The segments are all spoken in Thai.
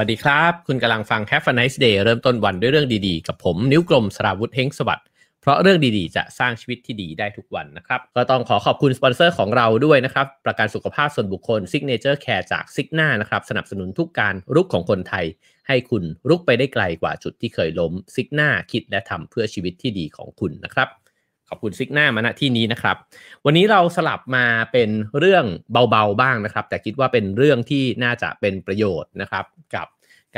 สวัสดีครับ คุณกำลังฟัง Have a nice day เริ่มต้นวันด้วยเรื่องดีๆ กับผมนิ้วกลมสราวุธเฮงสวัสดิ์เพราะเรื่องดีๆ จะสร้างชีวิตที่ดีได้ทุกวันนะครับ ก็ต้องขอขอบคุณสปอนเซอร์ของเราด้วยนะครับ ประกันสุขภาพส่วนบุคคล Signature Care จาก Signa นะครับ สนับสนุนทุกการรุกของคนไทย ให้คุณรุกไปได้ไกลกว่าจุดที่เคยล้ม Signa คิดและทำเพื่อชีวิตที่ดีของคุณนะครับ ขอบคุณซิกหน้ามาณที่นี้นะครับ วันนี้เราสลับมาเป็นเรื่องเบาๆบ้างนะครับ แต่คิดว่าเป็นเรื่องที่น่าจะเป็นประโยชน์นะครับ กับ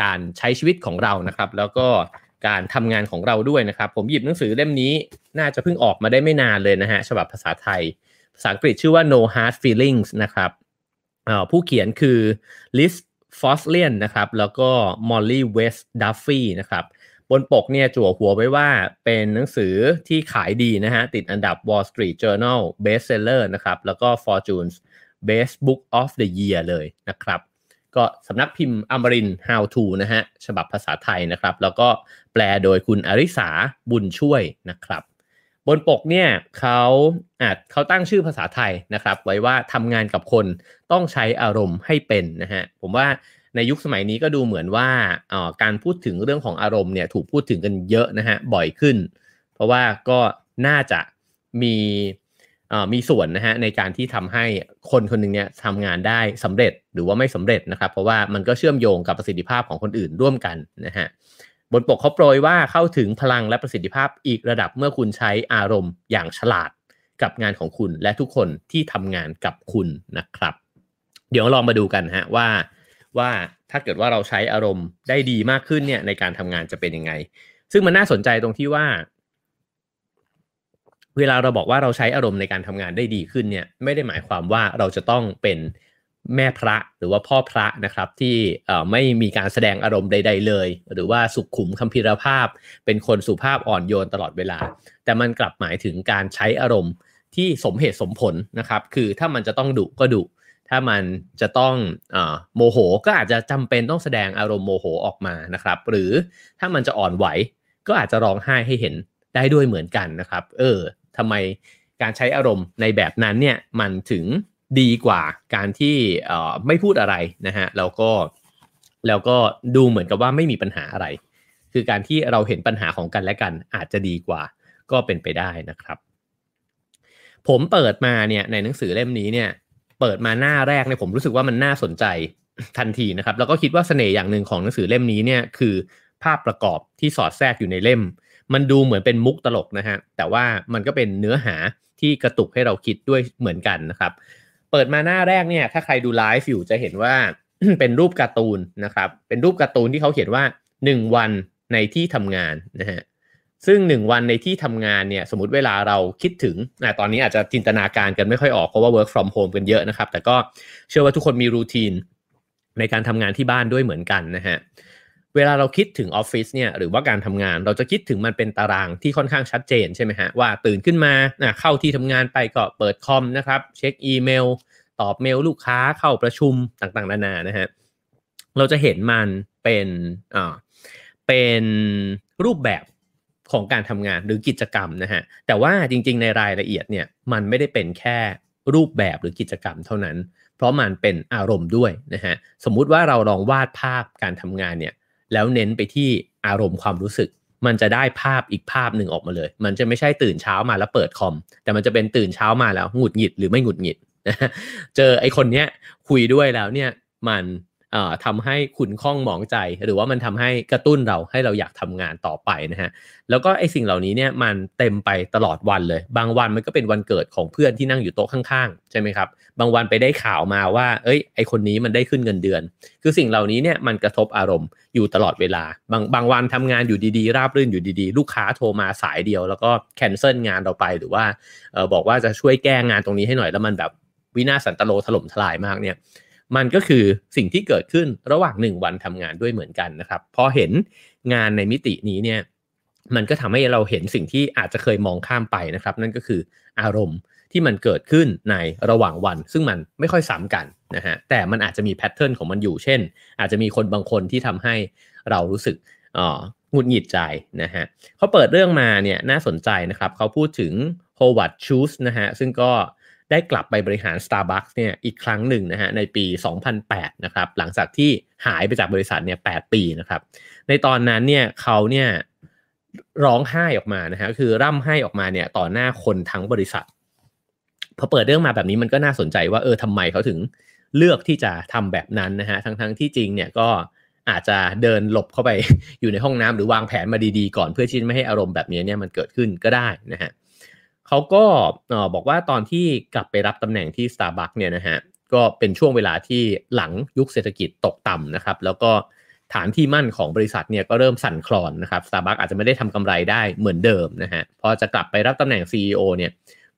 การใช้ชีวิตของเรานะครับ แล้วก็การทำงานของเราด้วยนะครับ ผมหยิบหนังสือเล่มนี้น่าจะเพิ่งออกมาได้ไม่นานเลยนะฮะฉบับภาษาไทย ภาษาอังกฤษชื่อว่า No Hard Feelings นะครับผู้เขียนคือ Liz f o s l i a n นะครับ แล้วก็ Molly West Duffy นะครับ บนปกเนี่ยจั่วหัวไว้ว่าเป็นหนังสือที่ขายดีนะฮะ ติดอันดับ Wall Street Journal Bestseller นะครับ แล้วก็ Fortune's Best Book of the Year เลยนะครับ ก็สำนักพิมพ์อมริน How to นะฮะ ฉบับภาษาไทยนะครับ แล้วก็แปลโดยคุณอริสาบุญช่วยนะครับ บนปกเนี่ยเขาอาจเขาตั้งชื่อภาษาไทยนะครับ ไว้ว่าทำงานกับคนต้องใช้อารมณ์ให้เป็นนะฮะ ผมว่า ในยุคสมัยนี้ก็ดูเหมือนว่าการพูดถึงเรื่องของอารมณ์เนี่ยถูกพูดถึงกันเยอะนะฮะบ่อยขึ้น เพราะว่าก็น่าจะมีมีส่วนนะฮะในการที่ทำให้คนคนหนึ่งเนี่ยทำงานได้สำเร็จหรือว่าไม่สำเร็จนะครับ เพราะว่ามันก็เชื่อมโยงกับประสิทธิภาพของคนอื่นร่วมกันนะฮะบนปกเขาโปรยว่าเข้าถึงพลังและประสิทธิภาพอีกระดับเมื่อคุณใช้อารมณ์อย่างฉลาดกับงานของคุณและทุกคนที่ทำงานกับคุณนะครับ เดี๋ยวลองมาดูกันฮะว่า ว่าถ้าเกิดว่าเราใช้อารมณ์ได้ดีมากขึ้นเนี่ยในการทำงานจะเป็นยังไง ซึ่งมันน่าสนใจตรงที่ว่า เวลาเราบอกว่าเราใช้อารมณ์ในการทำงานได้ดีขึ้นเนี่ย ไม่ได้หมายความว่าเราจะต้องเป็นแม่พระหรือว่าพ่อพระนะครับที่ไม่มีการแสดงอารมณ์ใด ๆ เลย หรือว่าสุขุมคัมภีรภาพ เป็นคนสุภาพอ่อนโยนตลอดเวลา แต่มันกลับหมายถึงการใช้อารมณ์ที่สมเหตุสมผลนะครับ คือถ้ามันจะต้องดุก็ดุ ถ้ามันจะต้องอโมโหก็อาจจะจำเป็นต้องแสดงอารมณ์โมโหออกมานะครับ หรือถ้ามันจะอ่อนไหว ก็อาจจะร้องไห้ให้เห็นได้ด้วยเหมือนกันนะครับ เออทำไมการใช้อารมณ์ในแบบนั้นเนี่ยมันถึงดีกว่าการที่ไม่พูดอะไรนะฮะแล้วก็แล้วก็ดูเหมือนกับว่าไม่มีปัญหาอะไร คือการที่เราเห็นปัญหาของกันและกันอาจจะดีกว่าก็เป็นไปได้นะครับ ผมเปิดมาเนี่ยในหนังสือเล่มนี้เนี่ย เปิดมาหน้าแรกเนี่ยผมรู้สึกว่ามันน่าสนใจทันทีนะครับ แล้วก็คิดว่าเสน่ห์อย่างหนึ่งของหนังสือเล่มนี้เนี่ยคือภาพประกอบที่สอดแทรกอยู่ในเล่ม มันดูเหมือนเป็นมุกตลกนะฮะแต่ว่ามันก็เป็นเนื้อหาที่กระตุกให้เราคิดด้วยเหมือนกันนะครับ เปิดมาหน้าแรกเนี่ยถ้าใครดูไลฟ์อยู่จะเห็นว่าเป็นรูปการ์ตูนนะครับ เป็นรูปการ์ตูนที่เขาเขียนว่า 1 วันในที่ทำงานนะฮะ ซึ่งหนึ่งวันในที่ทำงานเนี่ยสมมติเวลาเราคิดถึงนะตอนนี้อาจจะจินตนาการกันไม่ค่อยออกเพราะว่า work from home กันเยอะนะครับ แต่ก็เชื่อว่าทุกคนมีรูทีนในการทำงานที่บ้านด้วยเหมือนกันนะฮะเวลาเราคิดถึงออฟฟิศเนี่ยหรือว่าการทำงานเราจะคิดถึงมันเป็นตารางที่ค่อนข้างชัดเจนใช่ไหมฮะว่าตื่นขึ้นมาเข้าที่ทำงานไปก็เปิดคอมนะครับ เช็คอีเมล ตอบเมลลูกค้าเข้าประชุมต่างๆนานานะฮะเราจะเห็นมันเป็นอ่าเป็นรูปแบบ ของการทำงานหรือกิจกรรมนะฮะแต่ว่าจริงๆในรายละเอียดเนี่ยมันไม่ได้เป็นแค่รูปแบบหรือกิจกรรมเท่านั้น เพราะมันเป็นอารมณ์ด้วยนะฮะสมมุติว่าเราลองวาดภาพการทำงานเนี่ยแล้วเน้นไปที่อารมณ์ความรู้สึก มันจะได้ภาพอีกภาพหนึ่งออกมาเลย มันจะไม่ใช่ตื่นเช้ามาแล้วเปิดคอม แต่มันจะเป็นตื่นเช้ามาแล้วหงุดหงิดหรือไม่หงุดหงิดเจอไอคนเนี้ยคุยด้วยแล้วเนี่ยมัน ทำให้ขุนข้องหมองใจ หรือว่ามันทำให้กระตุ้นเราให้เราอยากทำงานต่อไปนะฮะแล้วก็ไอ้สิ่งเหล่านี้เนี่ยมันเต็มไปตลอดวันเลย บางวันมันก็เป็นวันเกิดของเพื่อนที่นั่งอยู่โต๊ะข้างๆใช่ไหมครับบางวันไปได้ข่าวมาว่า เอ้ยไอคนนี้มันได้ขึ้นเงินเดือน คือสิ่งเหล่านี้เนี่ยมันกระทบอารมณ์อยู่ตลอดเวลา บางบางวันทำงานอยู่ดีๆ ราบรื่นอยู่ดีๆ ลูกค้าโทรมาสายเดียว แล้วก็แคนเซิลงานเราไปหรือว่าออบอกว่าจะช่วยแก้งานตรงนี้ให้หน่อยแล้วมันแบบวินาศสันตโลถล่มทลายมากเนี่ย มันก็คือสิ่งที่เกิดขึ้นระหว่างหนึ่งวันทำงานด้วยเหมือนกันนะครับ พอเห็นงานในมิตินี้เนี่ยมันก็ทำให้เราเห็นสิ่งที่อาจจะเคยมองข้ามไปนะครับ นั่นก็คืออารมณ์ที่มันเกิดขึ้นในระหว่างวัน ซึ่งมันไม่ค่อยซ้ำกันนะฮะแต่มันอาจจะมีแพทเทิร์นของมันอยู่ เช่น อาจจะมีคนบางคนที่ทำให้เรารู้สึกหงุดหงิดใจนะฮะเขาเปิดเรื่องมาเนี่ยน่าสนใจนะครับ เขาพูดถึงโฮวัตชูสนะฮะซึ่งก็ ได้กลับไปบริหาร Starbucks เนี่ยอีกครั้งหนึ่งนะฮะในปี 2008 นะครับ หลังจากที่หายไปจากบริษัทเนี่ย 8 ปีนะครับ ในตอนนั้นเนี่ยเขาเนี่ยร้องไห้ออกมานะฮะคือร่ำไห้ออกมาเนี่ยต่อหน้าคนทั้งบริษัท พอเปิดเรื่องมาแบบนี้มันก็น่าสนใจว่าเออทำไมเขาถึงเลือกที่จะทำแบบนั้นนะฮะทั้งทั้งที่จริงเนี่ยก็อาจจะเดินหลบเข้าไปอยู่ในห้องน้ำหรือวางแผนมาดีๆ ก่อนเพื่อที่ไม่ให้อารมณ์แบบนี้เนี่ยมันเกิดขึ้นก็ได้นะฮะ เขาก็บอกว่าตอนที่กลับไปรับตำแหน่งที่ Starbucks เนี่ยนะฮะก็เป็นช่วงเวลาที่หลังยุคเศรษฐกิจตกต่ำนะครับ แล้วก็ฐานที่มั่นของบริษัทเนี่ยก็เริ่มสั่นคลอนนะครับ Starbucks อาจจะไม่ได้ทำกำไรได้เหมือนเดิมนะฮะพอจะกลับไปรับตำแหน่ง CEO เนี่ย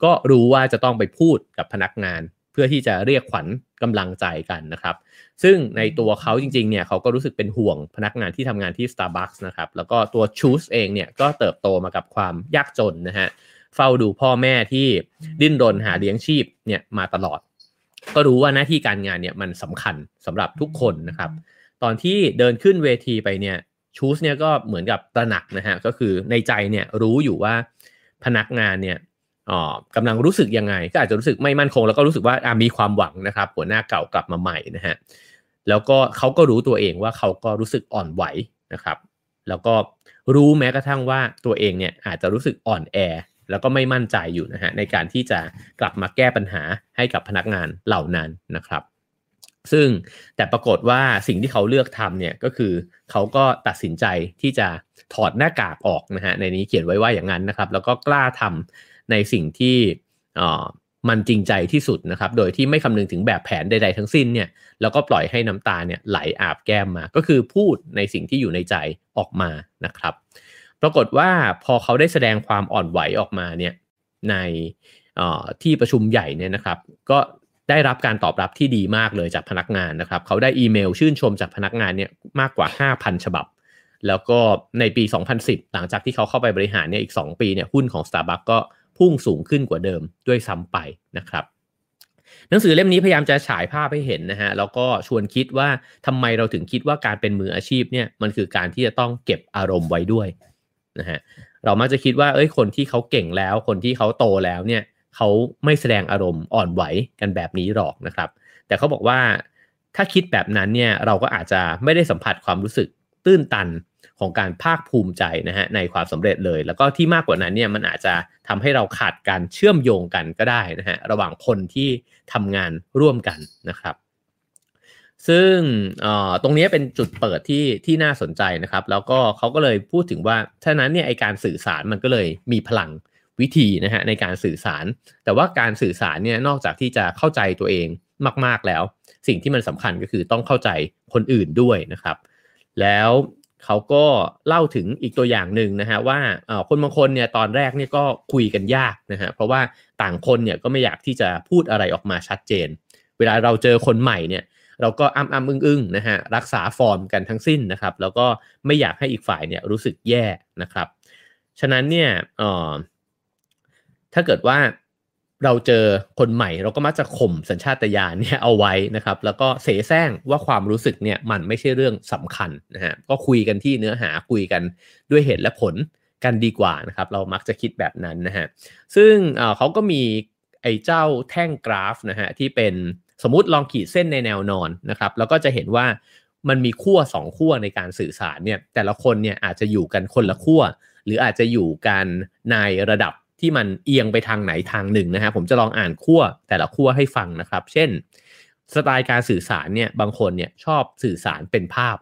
ก็รู้ว่าจะต้องไปพูดกับพนักงาน เพื่อที่จะเรียกขวัญกำลังใจกันนะครับ ซึ่งในตัวเขาจริงๆเนี่ยเขาก็รู้สึกเป็นห่วงพนักงานที่ทำงานที่ Starbucks นะครับแล้วก็ตัวชูสเองเนี่ยก็เติบโตมากับความยากจนนะฮะ เฝ้าดูพ่อแม่ที่ดิ้นรนหาเลี้ยงชีพเนี่ยมาตลอด ก็รู้ว่าหน้าที่การงานเนี่ยมันสำคัญสำหรับทุกคนนะครับ ตอนที่เดินขึ้นเวทีไปเนี่ยชูสเนี่ยก็เหมือนกับตระหนักนะฮะก็คือในใจเนี่ยรู้อยู่ว่าพนักงานเนี่ยอ๋อกำลังรู้สึกยังไง ก็อาจจะรู้สึกไม่มั่นคง แล้วก็รู้สึกว่ามีความหวังนะครับ หัวหน้าเก่ากลับมาใหม่นะฮะแล้วก็เขาก็รู้ตัวเองว่าเขาก็รู้สึกอ่อนไหวนะครับ แล้วก็รู้แม้กระทั่งว่าตัวเองเนี่ยอาจจะรู้สึกอ่อนแอ แล้วก็ไม่มั่นใจอยู่นะฮะในการที่จะกลับมาแก้ปัญหาให้กับพนักงานเหล่านั้นนะครับ ซึ่งแต่ปรากฏว่าสิ่งที่เขาเลือกทำเนี่ยก็คือเขาก็ตัดสินใจที่จะถอดหน้ากากออกนะฮะในนี้เขียนไว้ว่าอย่างนั้นนะครับ แล้วก็กล้าทำในสิ่งที่มันจริงใจที่สุดนะครับ โดยที่ไม่คำนึงถึงแบบแผนใดๆทั้งสิ้นเนี่ย แล้วก็ปล่อยให้น้ำตาเนี่ยไหลอาบแก้มมา ก็คือพูดในสิ่งที่อยู่ในใจออกมานะครับ ปรากฏว่าพอเขาได้แสดงความอ่อนไหวออกมาเนี่ยในที่ประชุมใหญ่เนี่ยนะครับ ก็ได้รับการตอบรับที่ดีมากเลยจากพนักงานนะครับ เขาได้อีเมลชื่นชมจากพนักงานเนี่ยมากกว่า 5,000 ฉบับ แล้วก็ในปี 2010 หลังจากที่เขาเข้าไปบริหารเนี่ยอีก 2 ปีเนี่ยหุ้นของ Starbucks ก็พุ่งสูงขึ้นกว่าเดิมด้วยซ้ำไปนะครับหนังสือเล่มนี้พยายามจะฉายภาพให้เห็นนะฮะแล้วก็ชวนคิดว่าทำไมเราถึงคิดว่าการเป็นมืออาชีพเนี่ยมันคือการที่จะต้องเก็บอารมณ์ไว้ด้วย นะฮะเรามักจะคิดว่าเอ้ยคนที่เขาเก่งแล้ว คนที่เขาโตแล้วเนี่ยเขาไม่แสดงอารมณ์อ่อนไหวกันแบบนี้หรอกนะครับ แต่เขาบอกว่าถ้าคิดแบบนั้นเนี่ยเราก็อาจจะไม่ได้สัมผัสความรู้สึกตื้นตันของการภาคภูมิใจนะฮะในความสำเร็จเลย แล้วก็ที่มากกว่านั้นเนี่ยมันอาจจะทำให้เราขาดการเชื่อมโยงกันก็ได้นะฮะระหว่างคนที่ทำงานร่วมกันนะครับ ซึ่งตรงนี้เป็นจุดเปิดที่ที่น่าสนใจนะครับ แล้วก็เขาก็เลยพูดถึงว่าฉะนั้นเนี่ยไอการสื่อสารมันก็เลยมีพลังวิธีนะฮะในการสื่อสาร แต่ว่าการสื่อสารเนี่ยนอกจากที่จะเข้าใจตัวเองมาก ๆแล้ว สิ่งที่มันสำคัญก็คือต้องเข้าใจคนอื่นด้วยนะครับ แล้วเขาก็เล่าถึงอีกตัวอย่างหนึ่งนะฮะว่าคนบางคนเนี่ยตอนแรกเนี่ยก็คุยกันยากนะฮะเพราะว่าต่างคนเนี่ยก็ไม่อยากที่จะพูดอะไรออกมาชัดเจน เวลาเราเจอคนใหม่เนี่ย เราก็อ้ำอ้ำอึ้งอึ้งนะฮะรักษาฟอร์มกันทั้งสิ้นนะครับแล้วก็ไม่อยากให้อีกฝ่ายเนี่ยรู้สึกแย่นะครับ ฉะนั้นเนี่ยออถ้าเกิดว่าเราเจอคนใหม่เราก็มักจะข่มสัญชาตญาณเนี่ยเอาไว้นะครับ แล้วก็เสแสร้งว่าความรู้สึกเนี่ยมันไม่ใช่เรื่องสำคัญนะฮะก็คุยกันที่เนื้อหาคุยกันด้วยเหตุและผลกันดีกว่านะครับ เรามักจะคิดแบบนั้นนะฮะซึ่งเขาก็มีไอ้เจ้าแท่งกราฟนะฮะที่เป็น สมมติลองขีดเส้นในแนวนอนนะครับ แล้วก็จะเห็นว่ามันมีขั้ว2ขั้วในการสื่อสารเนี่ย แต่ละคนเนี่ยอาจจะอยู่กันคนละขั้วหรืออาจจะอยู่กันในระดับที่มันเอียงไปทางไหนทางหนึ่งนะฮะผมจะลองอ่านขั้วแต่ละขั้วให้ฟังนะครับ เช่น สไตล์การสื่อสารเนี่ยบางคนเนี่ยชอบสื่อสารเป็นภาพ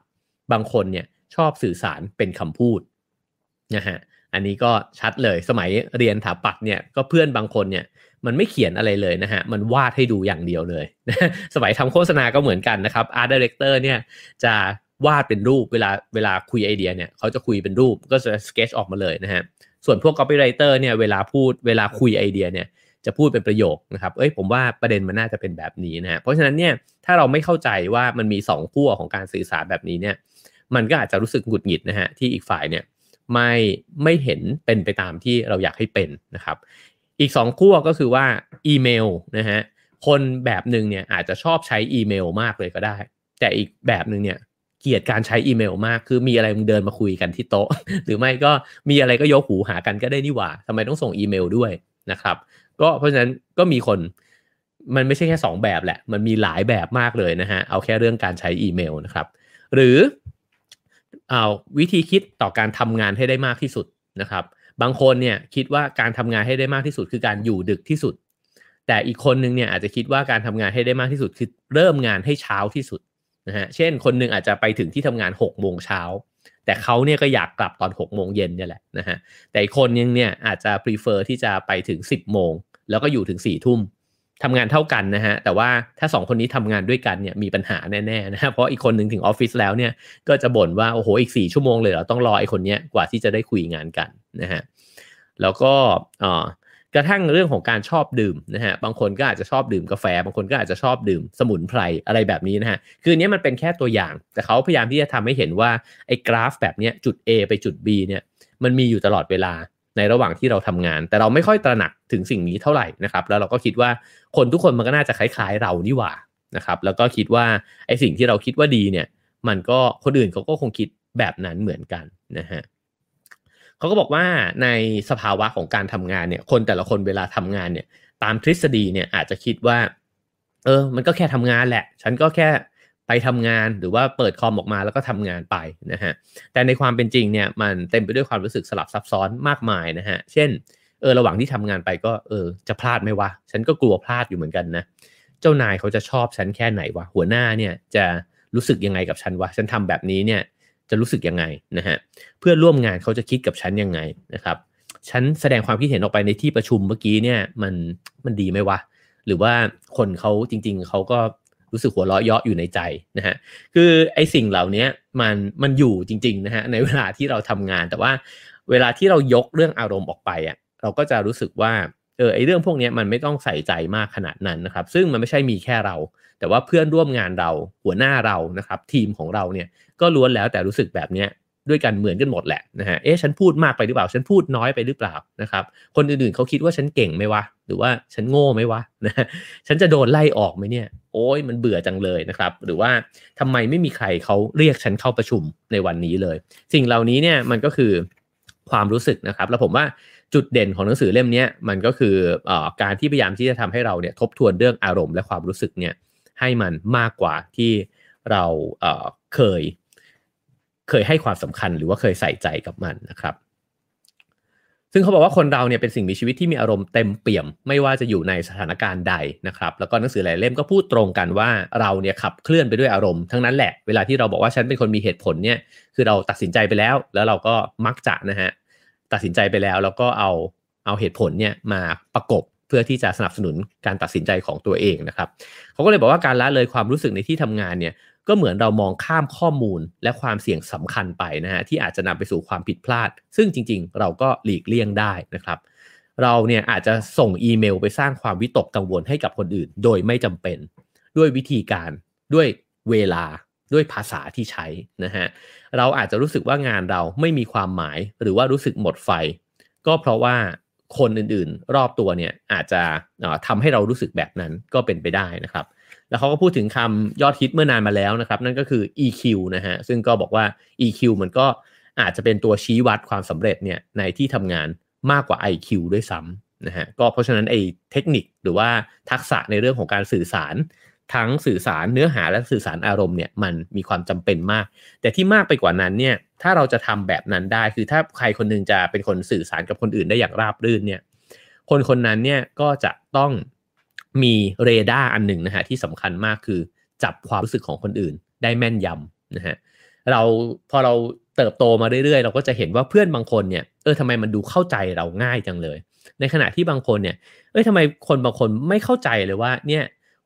บางคนเนี่ยชอบสื่อสารเป็นคำพูดนะฮะอันนี้ก็ชัดเลยสมัยเรียนถาปัดเนี่ยก็เพื่อนบางคนเนี่ย มันไม่เขียนอะไรเลยนะฮะ มันวาดให้ดูอย่างเดียวเลย สมัยทำโฆษณาก็เหมือนกันนะครับ art director เนี่ยจะวาดเป็นรูปเวลาเวลาคุยไอเดียเนี่ยเขาจะคุยเป็นรูปก็จะสเกจออกมาเลยนะฮะ ส่วนพวก copywriter เนี่ยเวลาพูดเวลาคุยไอเดียเนี่ยจะพูดเป็นประโยคนะครับ เอ้ยผมว่าประเด็นมันน่าจะเป็นแบบนี้นะฮะ เพราะฉะนั้นเนี่ยถ้าเราไม่เข้าใจว่ามันมี2ขั้วของการสื่อสารแบบนี้เนี่ย มันก็อาจจะรู้สึกหงุดหงิดนะฮะที่อีกฝ่ายเนี่ยไม่ไม่เห็นเป็นไปตามที่เราอยากให้เป็นนะครับ อีก2ขั้วก็คือว่าอีเมลนะฮะคนแบบหนึ่งเนี่ยอาจจะชอบใช้อีเมลมากเลยก็ได้ แต่อีกแบบหนึ่งเนี่ยเกลียดการใช้อีเมลมาก คือมีอะไรมึงเดินมาคุยกันที่โต๊ะ หรือไม่ก็มีอะไรก็ยกหูหากันก็ได้นี่หว่าทำไมต้องส่งอีเมลด้วยนะครับ ก็เพราะฉะนั้นก็มีคนมันไม่ใช่แค่ 2 แบบแหละ มันมีหลายแบบมากเลยนะฮะ เอาแค่เรื่องการใช้อีเมลนะครับ หรือเอาวิธีคิดต่อการทำงานให้ได้มากที่สุดนะครับ บางคนเนี่ยคิดว่าการทำงานให้ได้มากที่สุดคือการอยู่ดึกที่สุด แต่อีกคนนึงเนี่ยอาจจะคิดว่าการทำงานให้ได้มากที่สุดคือเริ่มงานให้เช้าที่สุดนะฮะเช่นคนนึงอาจจะไปถึงที่ทำงาน6โมงเช้าแต่เขาเนี่ยก็อยากกลับตอน6โมงเย็นเนี่ยแหละนะฮะแต่อีกคนนึงเนี่ยอาจจะ prefer ที่จะไปถึง 10โมงแล้วก็อยู่ถึง4ทุ่ม ทำงานเท่ากันนะฮะ แต่ว่าถ้าสองคนนี้ทำงานด้วยกันเนี่ยมีปัญหาแน่ๆนะฮะเพราะอีกคนหนึ่งถึงออฟฟิศแล้วเนี่ยก็จะบ่นว่าโอ้โหอีกสี่ชั่วโมงเลยเรอต้องรอไอ้คนเนี้ยกว่าที่จะได้คุยงานกันนะฮะแล้วก็อ่ากระทั่งเรื่องของการชอบดื่มนะฮะบางคนก็อาจจะชอบดื่มกาแฟ บางคนก็อาจจะชอบดื่มสมุนไพรอะไรแบบนี้นะฮะคือเนี้ยมันเป็นแค่ตัวอย่าง แต่เขาพยายามที่จะทำให้เห็นว่าไอ้กราฟแบบเนี้ยจุด A ไปจุด B เนี่ยมันมีอยู่ตลอดเวลา ในระหว่างที่เราทำงาน แต่เราไม่ค่อยตระหนักถึงสิ่งนี้เท่าไหร่นะครับ แล้วเราก็คิดว่าคนทุกคนมันก็น่าจะคล้ายๆเรานี่หว่านะครับ แล้วก็คิดว่าไอ้สิ่งที่เราคิดว่าดีเนี่ย มันก็คนอื่นเขาก็คงคิดแบบนั้นเหมือนกันนะฮะเขาก็บอกว่าในสภาวะของการทำงานเนี่ย คนแต่ละคนเวลาทำงานเนี่ย ตามทฤษฎีเนี่ยอาจจะคิดว่า เออ มันก็แค่ทำงานแหละ ฉันก็แค่ ไปทำงานหรือว่าเปิดคอมออกมาแล้วก็ทำงานไปนะฮะแต่ในความเป็นจริงเนี่ยมันเต็มไปด้วยความรู้สึกสลับซับซ้อนมากมายนะฮะเช่นเออระหว่างที่ทำงานไปก็เออจะพลาดไหมวะ ฉันก็กลัวพลาดอยู่เหมือนกันนะเจ้านายเขาจะชอบฉันแค่ไหนวะหัวหน้าเนี่ยจะรู้สึกยังไงกับฉันวะฉันทำแบบนี้เนี่ยจะรู้สึกยังไงนะฮะเพื่อนร่วมงานเขาจะคิดกับฉันยังไงนะครับฉันแสดงความคิดเห็นออกไปในที่ประชุมเมื่อกี้เนี่ยมันมันดีไหมวะหรือว่าคนเขาจริง ๆเขาก็ รู้สึกหัวเราะเยาะอยู่ในใจนะฮะคือไอสิ่งเหล่านี้มันมันอยู่จริงๆนะฮะในเวลาที่เราทำงานแต่ว่าเวลาที่เรายกเรื่องอารมณ์ออกไปอะเราก็จะรู้สึกว่าเออไอเรื่องพวกนี้มันไม่ต้องใส่ใจมากขนาดนั้นนะครับ ซึ่งมันไม่ใช่มีแค่เรา แต่ว่าเพื่อนร่วมงานเราหัวหน้าเรานะครับ ทีมของเราเนี่ยก็ล้วนแล้วแต่รู้สึกแบบเนี้ย ด้วยกันเหมือนกันหมดแหละนะฮะ เอ๊ะฉันพูดมากไปหรือเปล่า ฉันพูดน้อยไปหรือเปล่านะครับ คนอื่นๆเขาคิดว่าฉันเก่งไหมวะ หรือว่าฉันโง่ไหมวะนะฉันจะโดนไล่ออกไหมเนี่ย โอ้ยมันเบื่อจังเลยนะครับ หรือว่าทำไมไม่มีใครเขาเรียกฉันเข้าประชุมในวันนี้เลย สิ่งเหล่านี้เนี่ยมันก็คือความรู้สึกนะครับ แล้วผมว่าจุดเด่นของหนังสือเล่มนี้มันก็คืออการที่พยายามที่จะทำให้เราเนี่ยทบทวนเรื่องอารมณ์และความรู้สึกเนี่ยให้มันมากกว่าที่เราเเคย เคยให้ความสำคัญหรือว่าเคยใส่ใจกับมันนะครับ ซึ่งเขาบอกว่าคนเราเนี่ยเป็นสิ่งมีชีวิตที่มีอารมณ์เต็มเปี่ยม ไม่ว่าจะอยู่ในสถานการณ์ใดนะครับ แล้วก็หนังสือหลายเล่มก็พูดตรงกันว่าเราเนี่ยขับเคลื่อนไปด้วยอารมณ์ทั้งนั้นแหละเวลาที่เราบอกว่าฉันเป็นคนมีเหตุผลเนี่ยคือเราตัดสินใจไปแล้ว แล้วเราก็มักจะนะฮะตัดสินใจไปแล้วแล้วก็เอาเอาเหตุผลเนี่ยมาประกบเพื่อที่จะสนับสนุนการตัดสินใจของตัวเองนะครับเขาก็เลยบอกว่าการละเลยความรู้สึกในที่ทำงานเนี่ย ก็เหมือนเรามองข้ามข้อมูลและความเสี่ยงสำคัญไปนะฮะที่อาจจะนำไปสู่ความผิดพลาด ซึ่งจริง ๆ เราก็หลีกเลี่ยงได้นะครับ เราเนี่ยอาจจะส่งอีเมลไปสร้างความวิตกกังวลให้กับคนอื่น โดยไม่จำเป็น ด้วยวิธีการด้วยเวลาด้วยภาษาที่ใช้นะฮะเราอาจจะรู้สึกว่างานเราไม่มีความหมาย หรือว่ารู้สึกหมดไฟ ก็เพราะว่าคนอื่นๆ รอบตัวเนี่ยอาจจะทำให้เรารู้สึกแบบนั้นก็เป็นไปได้นะครับ แล้วเขาก็พูดถึงคำยอดฮิตเมื่อนานมาแล้วนะครับ นั่นก็คือ EQ นะฮะ ซึ่งก็บอกว่า EQ มันก็อาจจะเป็นตัวชี้วัดความสำเร็จเนี่ยในที่ทำงานมากกว่า IQ ด้วยซ้ำนะฮะ ก็เพราะฉะนั้นไอ้เทคนิคหรือว่าทักษะในเรื่องของการสื่อสาร ทั้งสื่อสารเนื้อหาและสื่อสารอารมณ์เนี่ยมันมีความจำเป็นมาก แต่ที่มากไปกว่านั้นเนี่ยถ้าเราจะทำแบบนั้นได้ คือถ้าใครคนนึงจะเป็นคนสื่อสารกับคนอื่นได้อย่างราบรื่นเนี่ยคนคนนั้นเนี่ยก็จะต้อง มีเรดาร์อันหนึ่งนะฮะที่สำคัญมากคือจับความรู้สึกของคนอื่น ได้แม่นยำนะฮะเราพอเราเติบโตมาเรื่อยๆ เราก็จะเห็นว่าเพื่อนบางคนเนี่ยเออทำไมมันดูเข้าใจเราง่ายจังเลย ในขณะที่บางคนเนี่ยเอ้ยทำไมคนบางคนไม่เข้าใจเลยว่าเนี่ย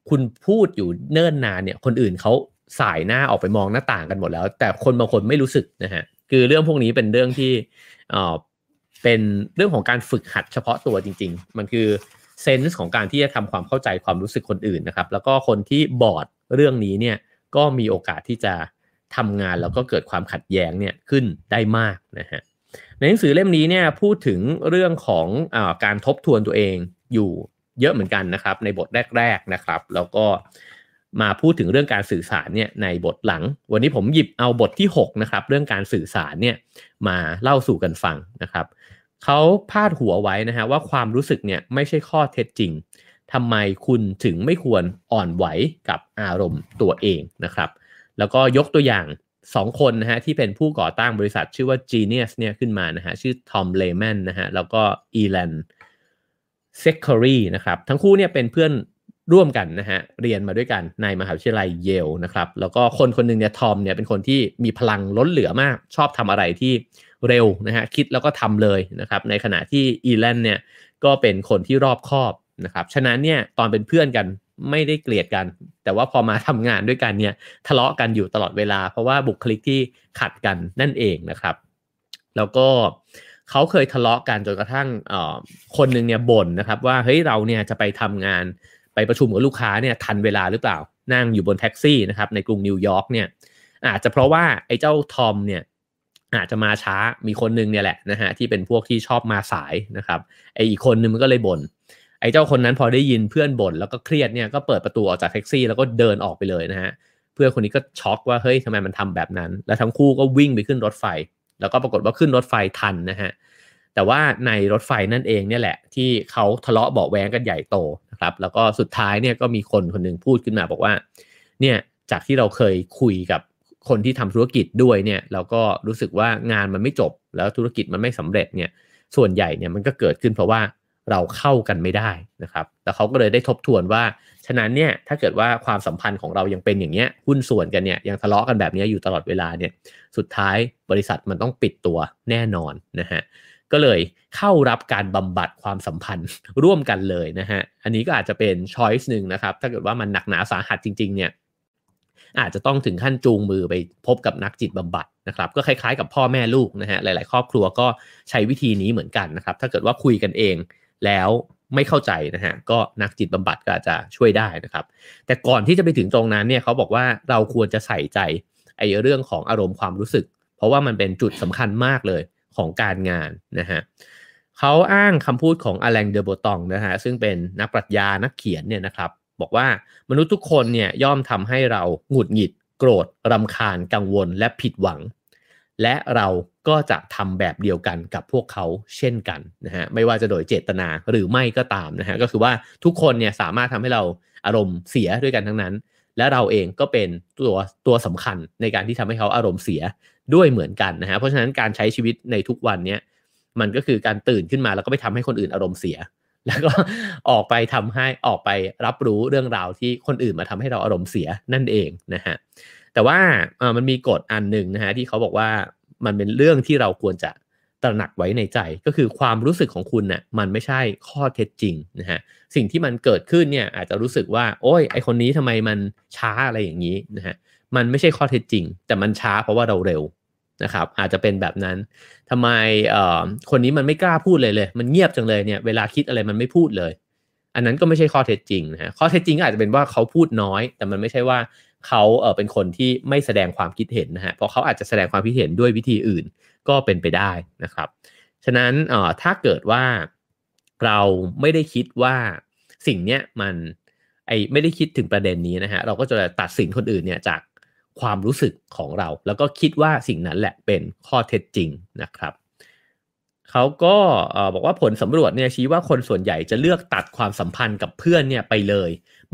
คุณพูดอยู่เนิ่นนานเนี่ยคนอื่นเขาสายหน้าออกไปมองหน้าต่างกันหมดแล้ว แต่คนบางคนไม่รู้สึกนะฮะคือเรื่องพวกนี้เป็นเรื่องที่เอ่อเป็นเรื่องของการฝึกหัดเฉพาะตัวจริง ๆ มันคือ เซนส์ของการที่จะทำความเข้าใจความรู้สึกคนอื่นนะครับ แล้วก็คนที่บอดเรื่องนี้เนี่ยก็มีโอกาสที่จะทำงานแล้วก็เกิดความขัดแย้งเนี่ยขึ้นได้มากนะฮะในหนังสือเล่มนี้เนี่ยพูดถึงเรื่องของอการทบทวนตัวเองอยู่เยอะเหมือนกันนะครับ ในบทแรก ๆนะครับ แล้วก็มาพูดถึงเรื่องการสื่อสารเนี่ยในบทหลัง วันนี้ผมหยิบเอาบทที่6นะครับเรื่องการสื่อสารเนี่ยมาเล่าสู่กันฟังนะครับ เขาพาดหัวไว้นะฮะว่าความรู้สึกเนี่ยไม่ใช่ข้อเท็จจริงทำไมคุณถึงไม่ควรอ่อนไหวกับอารมณ์ตัวเองนะครับ แล้วก็ยกตัวอย่าง 2 คนนะฮะที่เป็นผู้ก่อตั้งบริษัทชื่อว่า Genius เนี่ยขึ้นมานะฮะชื่อทอมเลแมนนะฮะแล้วก็อีแลนเซคคอรีนะครับทั้งคู่เนี่ยเป็นเพื่อนร่วมกันนะฮะเรียนมาด้วยกันในมหาวิทยาลัยเยลนะครับแล้วก็คนคนหนึ่งเนี่ยทอมเนี่ยเป็นคนที่มีพลังล้นเหลือมาก ชอบทำอะไรที่ เร็วนะฮะคิดแล้วก็ทำเลยนะครับในขณะที่อีแลนเนี่ยก็เป็นคนที่รอบคอบนะครับฉะนั้นเนี่ยตอนเป็นเพื่อนกันไม่ได้เกลียดกัน แต่ว่าพอมาทำงานด้วยกันเนี่ยทะเลาะกันอยู่ตลอดเวลา เพราะว่าบุคลิกที่ขัดกันนั่นเองนะครับ แล้วก็เขาเคยทะเลาะกันจนกระทั่งคนหนึ่งเนี่ยบ่นนะครับ ว่าเฮ้ยเราเนี่ยจะไปทำงานไปประชุมกับลูกค้าเนี่ยทันเวลาหรือเปล่า นั่งอยู่บนแท็กซี่นะครับในกรุงนิวยอร์กเนี่ยอาจจะเพราะว่าไอ้เจ้าทอมเนี่ย อาจจะมาช้ามีคนนึงเนี่ยแหละนะฮะที่เป็นพวกที่ชอบมาสายนะครับไออีกคนนึงมันก็เลยบน่นไอ้เจ้าคนนั้นพอได้ยินเพื่อนบ่นแล้วก็เครียดเนี่ยก็เปิดประตูออกจากแท็กซี่แล้วก็เดินออกไปเลยนะฮะเพื่อนคนนี้ก็ช็อกว่าเฮ้ยทำไมมันทำแบบนั้น แล้วทั้งคู่ก็วิ่งไปขึ้นรถไฟ แล้วก็ปรากฏว่าขึ้นรถไฟทันนะฮะแต่ว่าในรถไฟนั่นเองเนี่ยแหละ ที่เขาทะเลาะเบาแวงกันใหญ่โตนะครับแล้วก็สุดท้ายเนี่ยก็มีคนคนหนึ่งพูดขึ้นมาบอกว่าเนี่ยจากที่เราเคยคุยกับ คนที่ทำธุรกิจด้วยเนี่ยเราก็รู้สึกว่างานมันไม่จบ แล้วธุรกิจมันไม่สำเร็จเนี่ยส่วนใหญ่เนี่ยมันก็เกิดขึ้นเพราะว่าเราเข้ากันไม่ได้นะครับแล้วเขาก็เลยได้ทบทวนว่า ฉะนั้นเนี่ยถ้าเกิดว่าความสัมพันธ์ของเรายังเป็นอย่างเนี้ยหุ้นส่วนกันเนี่ยยังทะเลาะกันแบบนี้อยู่ตลอดเวลาเนี่ยสุดท้ายบริษัทมันต้องปิดตัวแน่นอนนะฮะก็เลยเข้ารับการบำบัดความสัมพันธ์ร่วมกันเลยนะฮะอันนี้ก็อาจจะเป็นช้อยส์หนึ่งนะครับถ้าเกิดว่ามันหนักหนาสาหัสจริงๆเนี่ย อาจจะต้องถึงขั้นจูงมือไปพบกับนักจิตบำบัดนะครับก็คล้ายๆกับพ่อแม่ลูกนะฮะหลาย ๆ ครอบครัวก็ใช้วิธีนี้เหมือนกันนะครับถ้าเกิดว่าคุยกันเองแล้วไม่เข้าใจนะฮะก็นักจิตบำบัดก็อาจจะช่วยได้นะครับ แต่ก่อนที่จะไปถึงตรงนั้นเนี่ยเขาบอกว่าเราควรจะใส่ใจไอ้เรื่องของอารมณ์ความรู้สึก เพราะว่ามันเป็นจุดสำคัญมากเลยของการงานนะฮะเขาอ้างคำพูดของอแลงเดอโบตองนะฮะซึ่งเป็นนักปรัชญานักเขียนเนี่ยนะครับ บอกว่ามนุษย์ทุกคนเนี่ยย่อมทำให้เราหงุดหงิด โกรธรำคาญกังวลและผิดหวัง และเราก็จะทำแบบเดียวกันกับพวกเขาเช่นกันนะฮะไม่ว่าจะโดยเจตนาหรือไม่ก็ตามนะฮะก็คือว่าทุกคนเนี่ยสามารถทำให้เราอารมณ์เสียด้วยกันทั้งนั้น และเราเองก็เป็นตัวตัวสำคัญในการที่ทำให้เขาอารมณ์เสียด้วยเหมือนกันนะฮะเพราะฉะนั้นการใช้ชีวิตในทุกวันเนี้ยมันก็คือการตื่นขึ้นมาแล้วก็ไปทำให้คนอื่นอารมณ์เสีย แล้วก็ออกไปทำให้ออกไปรับรู้เรื่องราวที่คนอื่นมาทำให้เราอารมณ์เสียนั่นเองนะฮะแต่ว่ามันมีกฎอันหนึ่งนะฮะที่เขาบอกว่ามันเป็นเรื่องที่เราควรจะตระหนักไว้ในใจก็คือความรู้สึกของคุณนะ่ะมันไม่ใช่ข้อเท็จจริงนะฮะสิ่งที่มันเกิดขึ้นเนี่ยอาจจะรู้สึกว่า โอ้ยไอคนนี้ทำไมมันช้าอะไรอย่างนี้นะฮะมันไม่ใช่ข้อเท็จจริง แต่มันช้าเพราะว่าเราเร็ว นะครับอาจจะเป็นแบบนั้นทำไมคนนี้มันไม่กล้าพูดเลยเลย มันเงียบจังเลยเนี่ยเวลาคิดอะไรมันไม่พูดเลย อันนั้นก็ไม่ใช่ข้อเท็จจริงนะฮะข้อเท็จจริงอาจจะเป็นว่าเขาพูดน้อย แต่มันไม่ใช่ว่าเขาเออเป็นคนที่ไม่แสดงความคิดเห็นนะฮะเพราะเขาอาจจะแสดงความคิดเห็นด้วยวิธีอื่นก็เป็นไปได้นะครับฉะนั้นเอ่อถ้าเกิดว่าเราไม่ได้คิดว่าสิ่งเนี้ยมันไอไม่ได้คิดถึงประเด็นนี้นะฮะเราก็จะตัดสินคนอื่นเนี่ยจาก ความรู้สึกของเรา แล้วก็คิดว่าสิ่งนั้นแหละเป็นข้อเท็จจริงนะครับเขาก็บอกว่าผลสำรวจเนี่ยชี้ว่าคนส่วนใหญ่จะเลือกตัดความสัมพันธ์กับเพื่อนเนี่ยไปเลย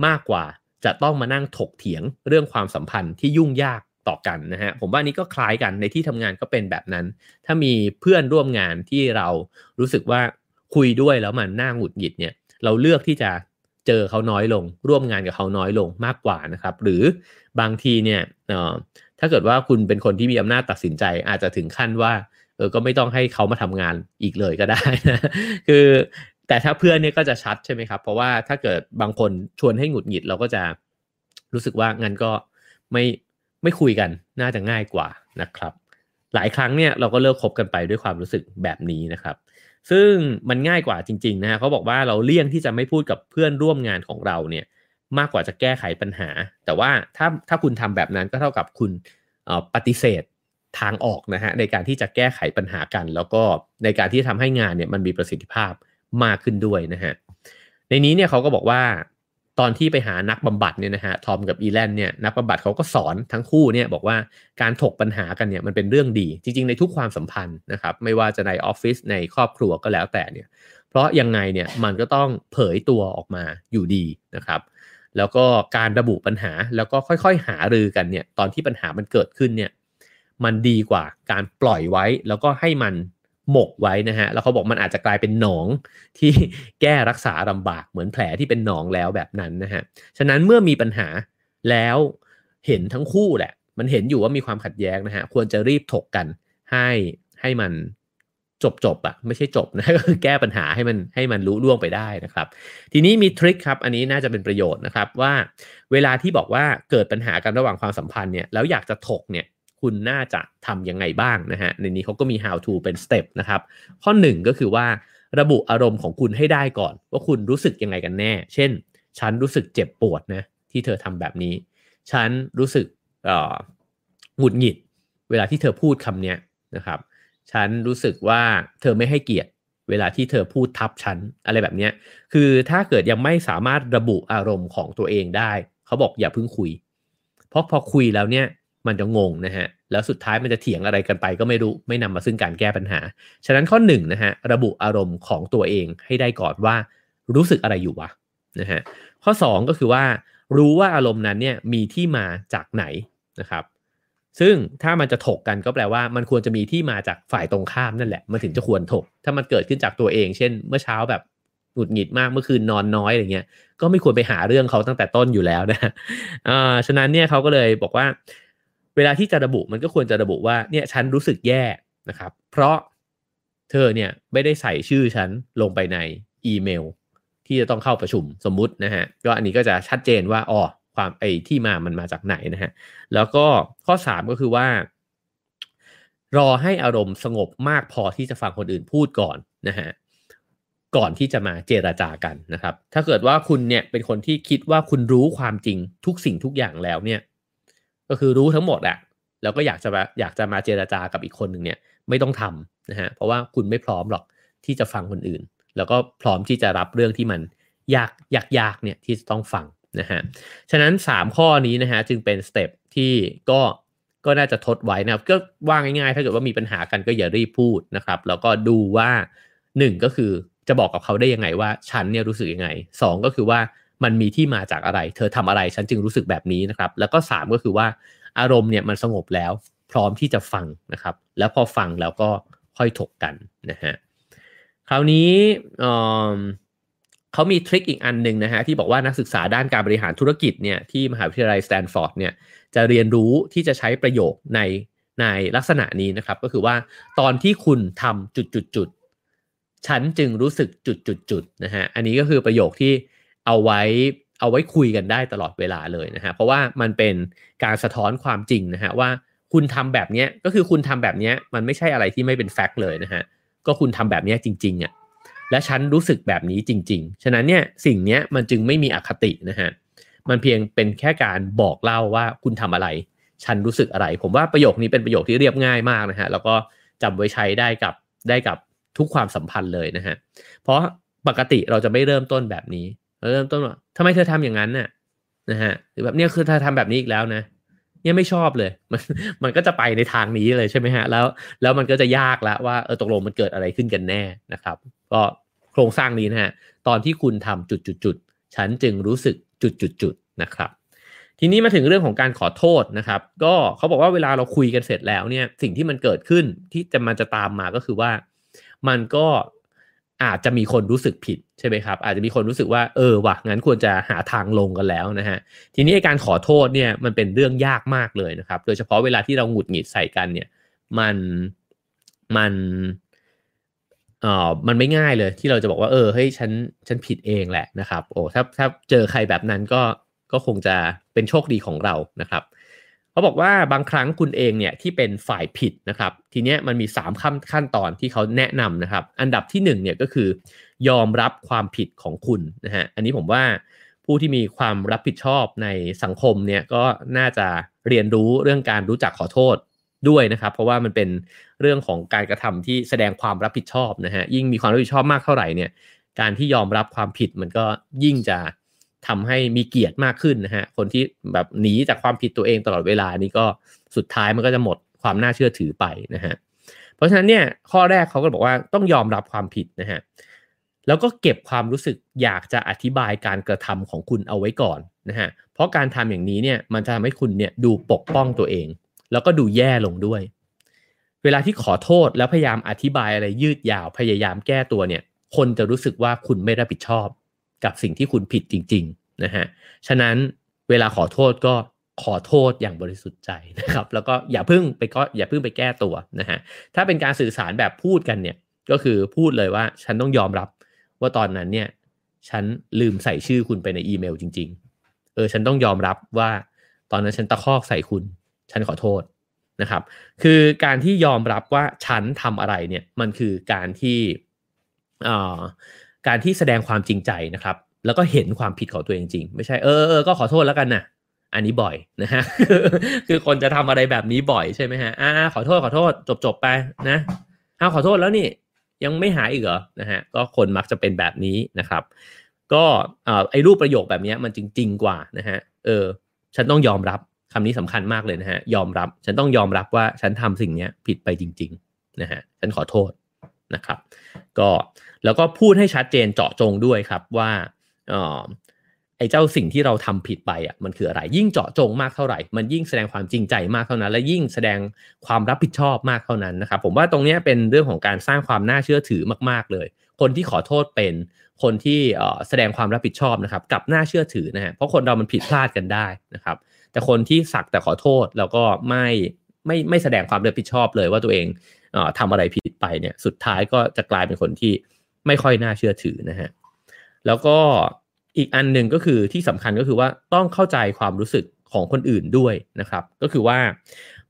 มากกว่าจะต้องมานั่งถกเถียงเรื่องความสัมพันธ์ที่ยุ่งยากต่อกันนะฮะผมว่านี้ก็คล้ายกันในที่ทำงานก็เป็นแบบนั้น ถ้ามีเพื่อนร่วมงานที่เรารู้สึกว่าคุยด้วยแล้วมันน่าหงุดหงิดเนี่ย เราเลือกที่จะ เจอเขาน้อยลง ร่วมงานกับเขาน้อยลงมากกว่านะครับ หรือบางทีเนี่ยถ้าเกิดว่าคุณเป็นคนที่มีอำนาจตัดสินใจ อาจจะถึงขั้นว่าเออก็ไม่ต้องให้เขามาทำงานอีกเลยก็ได้นะคือแต่ถ้าเพื่อนเนี่ยก็จะชัดใช่ไหมครับ เพราะว่าถ้าเกิดบางคนชวนให้หงุดหงิดเราก็จะรู้สึกว่างั้นก็ไม่ไม่คุยกันน่าจะง่ายกว่านะครับ หลายครั้งเนี่ยเราก็เลิกคบกันไปด้วยความรู้สึกแบบนี้นะครับ ซึ่งมันง่ายกว่าจริงๆนะฮะเขาบอกว่าเราเลี่ยงที่จะไม่พูดกับเพื่อนร่วมงานของเราเนี่ยมากกว่าจะแก้ไขปัญหา แต่ว่าถ้าถ้าคุณทำแบบนั้นก็เท่ากับคุณปฏิเสธทางออกนะฮะในการที่จะแก้ไขปัญหากัน แล้วก็ในการที่ทำให้งานเนี่ยมันมีประสิทธิภาพมากขึ้นด้วยนะฮะในนี้เนี่ยเขาก็บอกว่า ตอนที่ไปหานักบำบัดเนี่ยนะฮะทอมกับอีแลนเนี่ยนักบำบัดเขาก็สอนทั้งคู่เนี่ยบอกว่าการถกปัญหากันเนี่ยมันเป็นเรื่องดี จริง ๆ ในทุกความสัมพันธ์นะครับไม่ว่าจะในออฟฟิศในครอบครัวก็แล้วแต่เนี่ยเพราะยังไงเนี่ยมันก็ต้องเผยตัวออกมาอยู่ดีนะครับ แล้วก็การระบุปัญหาแล้วก็ค่อยๆ หารือกันเนี่ยตอนที่ปัญหามันเกิดขึ้นเนี่ยมันดีกว่าการปล่อยไว้แล้วก็ให้มัน หมกไว้นะฮะ แล้วเขาบอกมันอาจจะกลายเป็นหนองที่แก้รักษาลำบากเหมือนแผลที่เป็นหนองแล้วแบบนั้นนะฮะ ฉะนั้นเมื่อมีปัญหาแล้วเห็นทั้งคู่แหละ มันเห็นอยู่ว่ามีความขัดแย้งนะฮะ ควรจะรีบถกกันให้ให้มันจบจบอะไม่ใช่จบนะก็คือแก้ปัญหาให้มันให้มันรู้ล่วงไปได้นะครับ ทีนี้มีทริคครับ อันนี้น่าจะเป็นประโยชน์นะครับว่า เวลาที่บอกว่าเกิดปัญหากันระหว่างความสัมพันธ์เนี่ยแล้วอยากจะถกเนี่ย คุณน่าจะทำยังไงบ้างนะฮะ ในนี้เขาก็มี how to เป็นสเต็ปนะครับ ข้อหนึ่งก็คือว่าระบุอารมณ์ของคุณให้ได้ก่อน ว่าคุณรู้สึกยังไงกันแน่ เช่น ฉันรู้สึกเจ็บปวดนะที่เธอทำแบบนี้ ฉันรู้สึกหงุดหงิด เวลาที่เธอพูดคำนี้นะครับ ฉันรู้สึกว่าเธอไม่ให้เกียรติเวลาที่เธอพูดทับฉันอะไรแบบนี้คือถ้าเกิดยังไม่สามารถระบุอารมณ์ของตัวเองได้ เขาบอกอย่าเพิ่งคุย เพราะพอคุยแล้วเนี่ย มันจะงงนะฮะ แล้วสุดท้ายมันจะเถียงอะไรกันไปก็ไม่รู้ไม่นำมาซึ่งการแก้ปัญหา ฉะนั้นข้อหนึ่งนะฮะระบุอารมณ์ของตัวเองให้ได้ก่อนว่ารู้สึกอะไรอยู่วะนะฮะข้อ 2 ก็คือว่า รู้ว่าอารมณ์นั้นเนี่ยมีที่มาจากไหนนะครับซึ่งถ้ามันจะถกกันก็แปลว่ามันควรจะมีที่มาจากฝ่ายตรงข้ามนั่นแหละ มันถึงจะควรถก ถ้ามันเกิดขึ้นจากตัวเอง เช่น เมื่อเช้าแบบหงุดหงิดมากเมื่อคืนนอนน้อยอะไรเงี้ย ก็ไม่ควรไปหาเรื่องเขาตั้งแต่ต้นอยู่แล้วนะอ่าฉะนั้นเนี่ยเขาก็เลยบอกว่า เวลาที่จะระบุมันก็ควรจะระบุว่าเนี่ยฉันรู้สึกแย่นะครับ เพราะเธอเนี่ยไม่ได้ใส่ชื่อฉันลงไปในอีเมล ที่จะต้องเข้าประชุมสมมุตินะฮะก็อันนี้ก็จะชัดเจนว่าอ๋อความไอ้ที่มามันมาจากไหนนะฮะแล้วก็ข้อ 3 ก็คือว่า รอให้อารมณ์สงบมากพอที่จะฟังคนอื่นพูดก่อนนะฮะก่อนที่จะมาเจราจากันนะครับ ถ้าเกิดว่าคุณเนี่ยเป็นคนที่คิดว่าคุณรู้ความจริงทุกสิ่งทุกอย่างแล้วเนี่ย ก็คือรู้ทั้งหมดอะแล้วก็อยากจะมาอยากจะมาเจราจากับอีกคนหนึ่งเนี่ยไม่ต้องทำนะฮะเพราะว่าคุณไม่พร้อมหรอกที่จะฟังคนอื่น แล้วก็พร้อมที่จะรับเรื่องที่มันยากยากยากเนี่ยที่จะต้องฟังนะฮะฉะนั้น 3 ข้อนี้นะฮะจึงเป็นสเต็ปที่ก็ก็น่าจะทดไว้นะครับก็ว่าง่ายๆ ถ้าเกิดว่ามีปัญหากันก็อย่ารีบพูดนะครับแล้วก็ดูว่า 1 ก็คือจะบอกกับเขาได้ยังไงว่าฉันเนี่ยรู้สึกยังไง 2 ก็คือว่า มันมีที่มาจากอะไร เธอทำอะไรฉันจึงรู้สึกแบบนี้นะครับ แล้วก็ 3 ก็คือว่าอารมณ์เนี่ยมันสงบแล้ว พร้อมที่จะฟังนะครับ แล้วพอฟังแล้วก็ค่อยถกกันนะฮะคราวนี้เขามี trick อีกอันหนึ่งนะฮะที่บอกว่านักศึกษาด้านการบริหารธุรกิจเนี่ยที่มหาวิทยาลัยสแตนฟอร์ดเนี่ยจะเรียนรู้ที่จะใช้ประโยคในในลักษณะนี้นะครับ ก็คือว่าตอนที่คุณทำจุดจุดจุดฉันจึงรู้สึกจุดจุดจุดนะฮะอันนี้ก็คือประโยคที่ เอาไว้เอาไว้คุยกันได้ตลอดเวลาเลยนะฮะเพราะว่ามันเป็นการสะท้อนความจริงนะฮะว่าคุณทำแบบนี้ก็คือคุณทำแบบนี้มันไม่ใช่อะไรที่ไม่เป็นแฟกต์เลยนะฮะก็คุณทำแบบนี้จริงๆอะ่ะและฉันรู้สึกแบบนี้จริง ๆ ฉะนั้นเนี่ยสิ่งเนี้ยมันจึงไม่มีอคตินะฮะมันเพียงเป็นแค่การบอกเล่าว่าคุณทำอะไร ฉันรู้สึกอะไร ผมว่าประโยคนี้เป็นประโยคที่เรียบง่ายมากนะฮะแล้วก็จำไว้ใช้ได้กับได้กับทุกความสัมพันธ์เลยนะฮะเพราะปกติเราจะไม่เริ่มต้นแบบนี้ เริ่มต้นว่าทำไมเธอทำอย่างนั้นน่ะนะฮะหรือแบบเนี้ยคือเธอทำแบบนี้อีกแล้วนะเนี่ยไม่ชอบเลย มันมันก็จะไปในทางนี้เลยใช่ไหมฮะ แล้วแล้วมันก็จะยากล้วว่าเออตกลงมันเกิดอะไรขึ้นกันแน่นะครับ ก็โครงสร้างนี้นะฮะตอนที่คุณทำจุดจุดจุดฉันจึงรู้สึกจุดจุดจุดนะครับ ทีนี้มาถึงเรื่องของการขอโทษนะครับ ก็เขาบอกว่าเวลาเราคุยกันเสร็จแล้วเนี่ยสิ่งที่มันเกิดขึ้นที่จะมันจะตามมาก็คือว่า มันก็ อาจจะมีคนรู้สึกผิดใช่ไหมครับ อาจจะมีคนรู้สึกว่าเออว่ะงั้นควรจะหาทางลงกันแล้วนะฮะทีนี้การขอโทษเนี่ยมันเป็นเรื่องยากมากเลยนะครับ โดยเฉพาะเวลาที่เราหงุดหงิดใส่กันเนี่ย มันมันเอ่อมันไม่ง่ายเลยที่เราจะบอกว่าเออเฮ้ยฉันฉันผิดเองแหละนะครับ โอ้ถ้าถ้าเจอใครแบบนั้นก็ก็คงจะเป็นโชคดีของเรานะครับ เขาบอกว่าบางครั้งคุณเองเนี่ยที่เป็นฝ่ายผิดนะครับ ทีเนี้ยมันมี 3 ขั้นขั้นตอนที่เขาแนะนำนะครับ อันดับที่1เนี่ยก็คือยอมรับความผิดของคุณนะฮะอันนี้ผมว่าผู้ที่มีความรับผิดชอบในสังคมเนี่ยก็น่าจะเรียนรู้เรื่องการรู้จักขอโทษด้วยนะครับ เพราะว่ามันเป็นเรื่องของการกระทำที่แสดงความรับผิดชอบนะฮะยิ่งมีความรับผิดชอบมากเท่าไหร่เนี่ยการที่ยอมรับความผิดมันก็ยิ่งจะ ทำให้มีเกียรติมากขึ้นนะฮะ คนที่แบบหนีจากความผิดตัวเองตลอดเวลานี่ก็สุดท้ายมันก็จะหมดความน่าเชื่อถือไปนะฮะ เพราะฉะนั้นเนี่ยข้อแรกเขาก็บอกว่าต้องยอมรับความผิดนะฮะ แล้วก็เก็บความรู้สึกอยากจะอธิบายการกระทำของคุณเอาไว้ก่อนนะฮะ เพราะการทำอย่างนี้เนี่ยมันจะทำให้คุณเนี่ยดูปกป้องตัวเอง แล้วก็ดูแย่ลงด้วย เวลาที่ขอโทษแล้วพยายามอธิบายอะไรยืดยาวพยายามแก้ตัวเนี่ย คนจะรู้สึกว่าคุณไม่รับผิดชอบ กับสิ่งที่คุณผิดจริงๆนะฮะฉะนั้นเวลาขอโทษก็ขอโทษอย่างบริสุทธิ์ใจนะครับ แล้วก็อย่าเพิ่งไปก็อย่าเพิ่งไปแก้ตัวนะฮะถ้าเป็นการสื่อสารแบบพูดกันเนี่ยก็คือพูดเลยว่าฉันต้องยอมรับว่าตอนนั้นเนี่ยฉันลืมใส่ชื่อคุณไปในอีเมลจริง ๆ เออฉันต้องยอมรับว่าตอนนั้นฉันตะคอกใส่คุณ ฉันขอโทษนะครับ คือการที่ยอมรับว่าฉันทำอะไรเนี่ยมันคือการที่อ่า การที่แสดงความจริงใจนะครับ แล้วก็เห็นความผิดของตัวเองจริง ไม่ใช่เออเออก็ขอโทษแล้วกันนะอันนี้บ่อยนะฮะคือคนจะทำอะไรแบบนี้บ่อยใช่ไหมฮะอ่าขอโทษขอโทษจบจบไปนะเอาขอโทษแล้วนี่ยังไม่หายอีกเหรอนะฮะก็คนมักจะเป็นแบบนี้นะครับ ก็ไอ้รูปประโยคแบบนี้มันจริงๆกว่านะฮะเออฉันต้องยอมรับคำนี้สำคัญมากเลยนะฮะยอมรับ ฉันต้องยอมรับว่าฉันทำสิ่งนี้ผิดไปจริง ๆ นะฮะฉันขอโทษนะครับ ก็ แล้วก็พูดให้ชัดเจนเจาะจงด้วยครับว่าอไอ้เจ้าสิ่งที่เราทำผิดไปอะมันคืออะไร ยิ่งเจาะจงมากเท่าไหร่ มันยิ่งแสดงความจริงใจมากเท่านั้น และยิ่งแสดงความรับผิดชอบมากเท่านั้นนะครับ ผมว่าตรงนี้เป็นเรื่องของการสร้างความน่าเชื่อถือมากๆเลย คนที่ขอโทษเป็นคนที่แสดงความรับผิดชอบนะครับกับน่าเชื่อถือนะฮะเพราะคนเรามันผิดพลาดกันได้นะครับ แต่คนที่สักแต่ขอโทษแล้วก็ไม่ไม่ไม่แสดงความรับผิดชอบเลยว่าตัวเองอทำอะไรผิดไปเนี่ยสุดท้ายก็จะกลายเป็นคนที่ ไม่ค่อยน่าเชื่อถือนะฮะแล้วก็อีกอันหนึ่งก็คือที่สำคัญก็คือว่าต้องเข้าใจความรู้สึกของคนอื่นด้วยนะครับ ก็คือว่า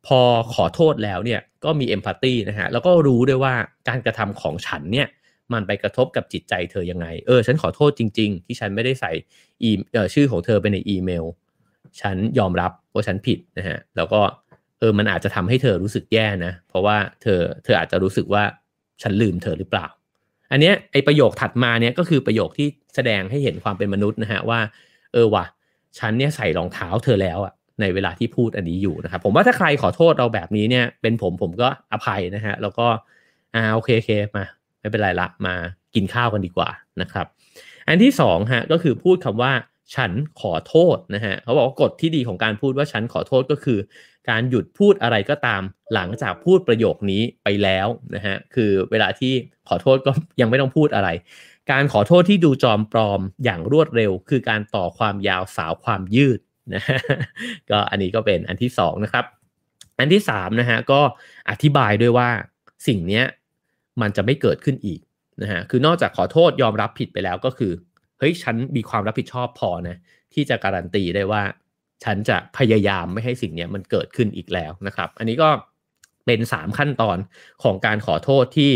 พอขอโทษแล้วเนี่ยก็มีเอมพัตตีนะฮะแล้วก็รู้ด้วยว่าการกระทำของฉันเนี่ยมันไปกระทบกับจิตใจเธอยังไง เออ ฉันขอโทษจริง ๆ ที่ฉันไม่ได้ใส่อีเออชื่อของเธอไปในอีเมล ฉันยอมรับว่าฉันผิดนะฮะแล้วก็เออมันอาจจะทำให้เธอรู้สึกแย่นะ เพราะว่าเธอเธออาจจะรู้สึกว่าฉันลืมเธอหรือเปล่า อันเนี้ยไอประโยคถัดมาเนี้ยก็คือประโยคที่แสดงให้เห็นความเป็นมนุษย์นะฮะว่า เออว่ะฉันเนี่ยใส่รองเท้าเธอแล้วอะในเวลาที่พูดอันนี้อยู่นะครับ ผมว่าถ้าใครขอโทษเราแบบนี้เนี่ย เป็นผมผมก็อภัยนะฮะแล้วก็อ่าโอเคโอเคมา ไม่เป็นไรละมากินข้าวกันดีกว่านะครับ อันที่สองฮะก็คือพูดคำว่า ฉันขอโทษนะฮะเขาบอกว่ากฎที่ดีของการพูดว่าฉันขอโทษก็คือ การหยุดพูดอะไรก็ตามหลังจากพูดประโยคนี้ไปแล้วนะฮะคือเวลาที่ขอโทษก็ยังไม่ต้องพูดอะไร การขอโทษที่ดูจอมปลอมอย่างรวดเร็ว คือการต่อความยาวสาวความยืดนะก็อันนี้ก็เป็นอันที่สองนะครับอันที่สามนะฮะก็อธิบายด้วยว่าสิ่งนี้มันจะไม่เกิดขึ้นอีกนะฮะคือนอกจากขอโทษยอมรับผิดไปแล้วก็คือ เฮ้ยฉันมีความรับผิดชอบพอนะที่จะการันตีได้ว่า ฉันจะพยายามไม่ให้สิ่งนี้มันเกิดขึ้นอีกแล้วนะครับ อันนี้ก็เป็น 3 ขั้นตอนของการขอโทษที่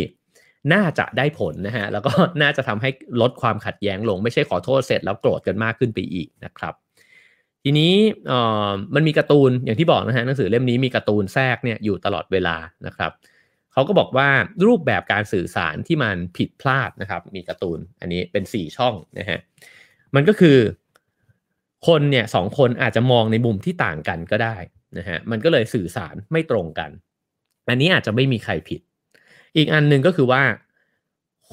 น่าจะได้ผลนะฮะแล้วก็น่าจะทำให้ลดความขัดแย้งลง ไม่ใช่ขอโทษเสร็จแล้วโกรธกันมากขึ้นไปอีกนะครับ ทีนี้มันมีการ์ตูนอย่างที่บอกนะฮะหนังสือเล่มนี้มีการ์ตูนแทรกเนี่ยอยู่ตลอดเวลานะครับ เขาก็บอกว่ารูปแบบการสื่อสารที่มันผิดพลาดนะครับ มีการ์ตูนอันนี้เป็นสี่ช่องนะฮะมันก็คือ คนเนี่ยสองคนอาจจะมองในมุมที่ต่างกันก็ได้นะฮะมันก็เลยสื่อสารไม่ตรงกัน อันนี้อาจจะไม่มีใครผิด อีกอันหนึ่งก็คือว่า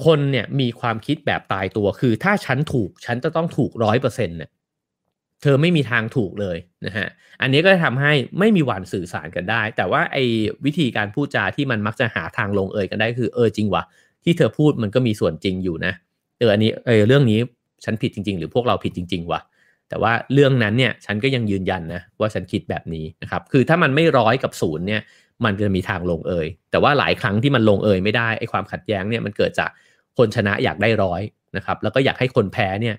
คนเนี่ยมีความคิดแบบตายตัวคือ ถ้าฉันถูกฉันจะต้องถูกร้อยเปอร์เซ็นต์เนี่ย เธอไม่มีทางถูกเลยนะฮะ อันนี้ก็ทำให้ไม่มีวันสื่อสารกันได้ แต่ว่าไอ้วิธีการพูดจาที่มันมักจะหาทางลงเอยกันได้คือเออจริงวะที่เธอพูดมันก็มีส่วนจริงอยู่นะเอออันนี้เออเรื่องนี้ฉันผิดจริง ๆ หรือพวกเราผิดจริง ๆวะแต่ว่าเรื่องนั้นเนี่ยฉันก็ยังยืนยันนะว่าฉันคิดแบบนี้นะครับคือถ้ามันไม่ร้อยกับศูนย์เนี่ยมันจะมีทางลงเอยแต่ว่าหลายครั้งที่มันลงเอยไม่ได้ไอ้ความขัดแย้งเนี่ยมันเกิดจากคนชนะอยากได้ร้อยนะครับแล้วก็อยากให้คนแพ้เนี่ย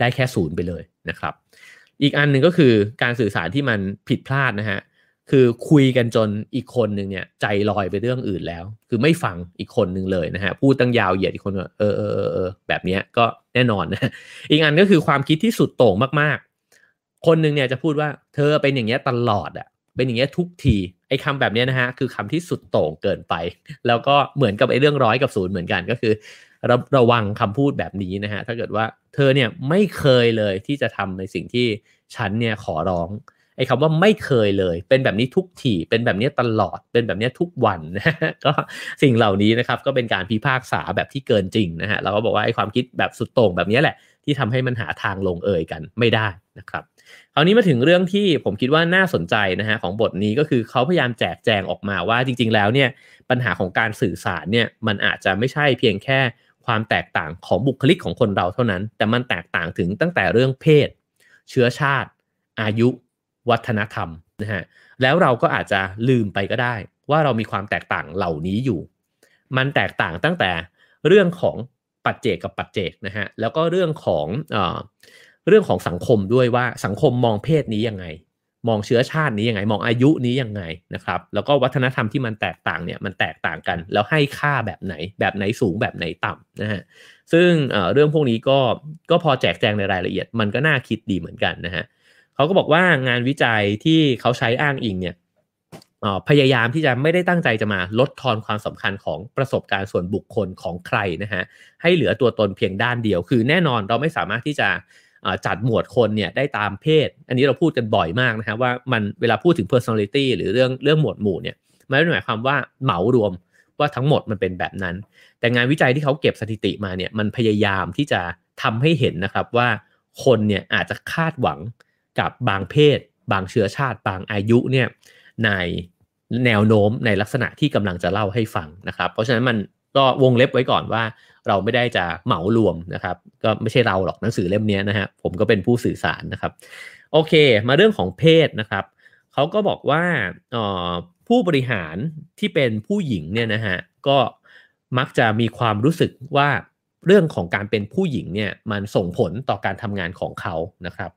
ได้แค่ศูนย์ไปเลยนะครับ อีกอันหนึ่งก็คือการสื่อสารที่มันผิดพลาดนะฮะคือคุยกันจนอีกคนหนึ่งเนี่ยใจลอยไปเรื่องอื่นแล้ว คือไม่ฟังอีกคนหนึ่งเลยนะฮะพูดตั้งยาวเหยียดอีกคนเออเออเออแบบนี้ก็แน่นอนนะอีกอันก็คือความคิดที่สุดโต่งมากๆ คนหนึ่งเนี่ยจะพูดว่าเธอเป็นอย่างเงี้ยตลอดอะ่ะเป็นอย่างเงี้ยทุกทีไอ้คาแบบนี้นะฮะคือคำที่สุดโต่งเกินไป แล้วก็เหมือนกับไอ้เรื่องร้อยกับศูนย์เหมือนกันก็คือ ระระวังคำพูดแบบนี้นะฮะถ้าเกิดว่าเธอเนี่ยไม่เคยเลยที่จะทำในสิ่งที่ฉันเนี่ยขอร้องไอ้คำว่าไม่เคยเลย เป็นแบบนี้ทุกทีเป็นแบบนี้ตลอดเป็นแบบนี้ทุกวันนะก็สิ่งเหล่านี้นะครับก็เป็นการพิพากษาแบบที่เกินจริงนะฮะเราก็บอกว่าไอ้ความคิดแบบสุดโต่งแบบนี้แหละ ที่ทำให้มันหาทางลงเอยกันไม่ได้นะครับคราวนี้มาถึงเรื่องที่ผมคิดว่าน่าสนใจนะฮะของบทนี้ก็คือเขาพยายามแจกแจงออกมาว่าจริง ๆ แล้วเนี่ยปัญหาของการสื่อสารเนี่ยมันอาจจะไม่ใช่เพียงแค่ ความแตกต่างของบุคลิกของคนเราเท่านั้น แต่มันแตกต่างถึงตั้งแต่เรื่องเพศ เชื้อชาติ อายุ วัฒนธรรมนะฮะแล้วเราก็อาจจะลืมไปก็ได้ ว่าเรามีความแตกต่างเหล่านี้อยู่ มันแตกต่างตั้งแต่เรื่องของปัจเจกกับปัจเจกนะฮะแล้วก็เรื่องของเออเรื่องของสังคมด้วยว่าสังคมมองเพศนี้ยังไง มองเชื้อชาตินี้ยังไง มองอายุนี้ยังไงนะครับ แล้วก็วัฒนธรรมที่มันแตกต่างเนี่ยมันแตกต่างกัน แล้วให้ค่าแบบไหน แบบไหนสูงแบบไหนต่ำนะฮะซึ่งเเรื่องพวกนี้ก็ก็พอแจกแจงในรายละเอียดมันก็น่าคิดดีเหมือนกันนะฮะเขาก็บอกว่างานวิจัยที่เขาใช้อ้างอิงเนี่ยพยายามที่จะไม่ได้ตั้งใจจะมาลดทอนความสำคัญของประสบการณ์ส่วนบุคคลของใครนะฮะให้เหลือตัวตนเพียงด้านเดียว คือแน่นอนเราไม่สามารถที่จะ จัดหมวดคนเนี่ยได้ตามเพศ อันนี้เราพูดกันบ่อยมากนะครับว่ามันเวลาพูดถึง personality หรือเรื่องเรื่องหมวดหมู่เนี่ยไม่ได้หมายความว่าเหมารวมว่าทั้งหมดมันเป็นแบบนั้น แต่งานวิจัยที่เขาเก็บสถิติมาเนี่ยมันพยายามที่จะทำให้เห็นนะครับว่าคนเนี่ยอาจจะคาดหวังกับบางเพศ บางเชื้อชาติบางอายุเนี่ยในแนวโน้มในลักษณะที่กำลังจะเล่าให้ฟังนะครับ เพราะฉะนั้นมันก็วงเล็บไว้ก่อนว่า เราไม่ได้จะเหมารวมนะครับ ก็ไม่ใช่เราหรอกหนังสือเล่มนี้นะฮะผมก็เป็นผู้สื่อสารนะครับ โอเค มาเรื่องของเพศนะครับเขาก็บอกว่าผู้บริหารที่เป็นผู้หญิงเนี่ยนะฮะก็มักจะมีความรู้สึกว่าเรื่องของการเป็นผู้หญิงเนี่ยมันส่งผลต่อการทำงานของเขานะครับ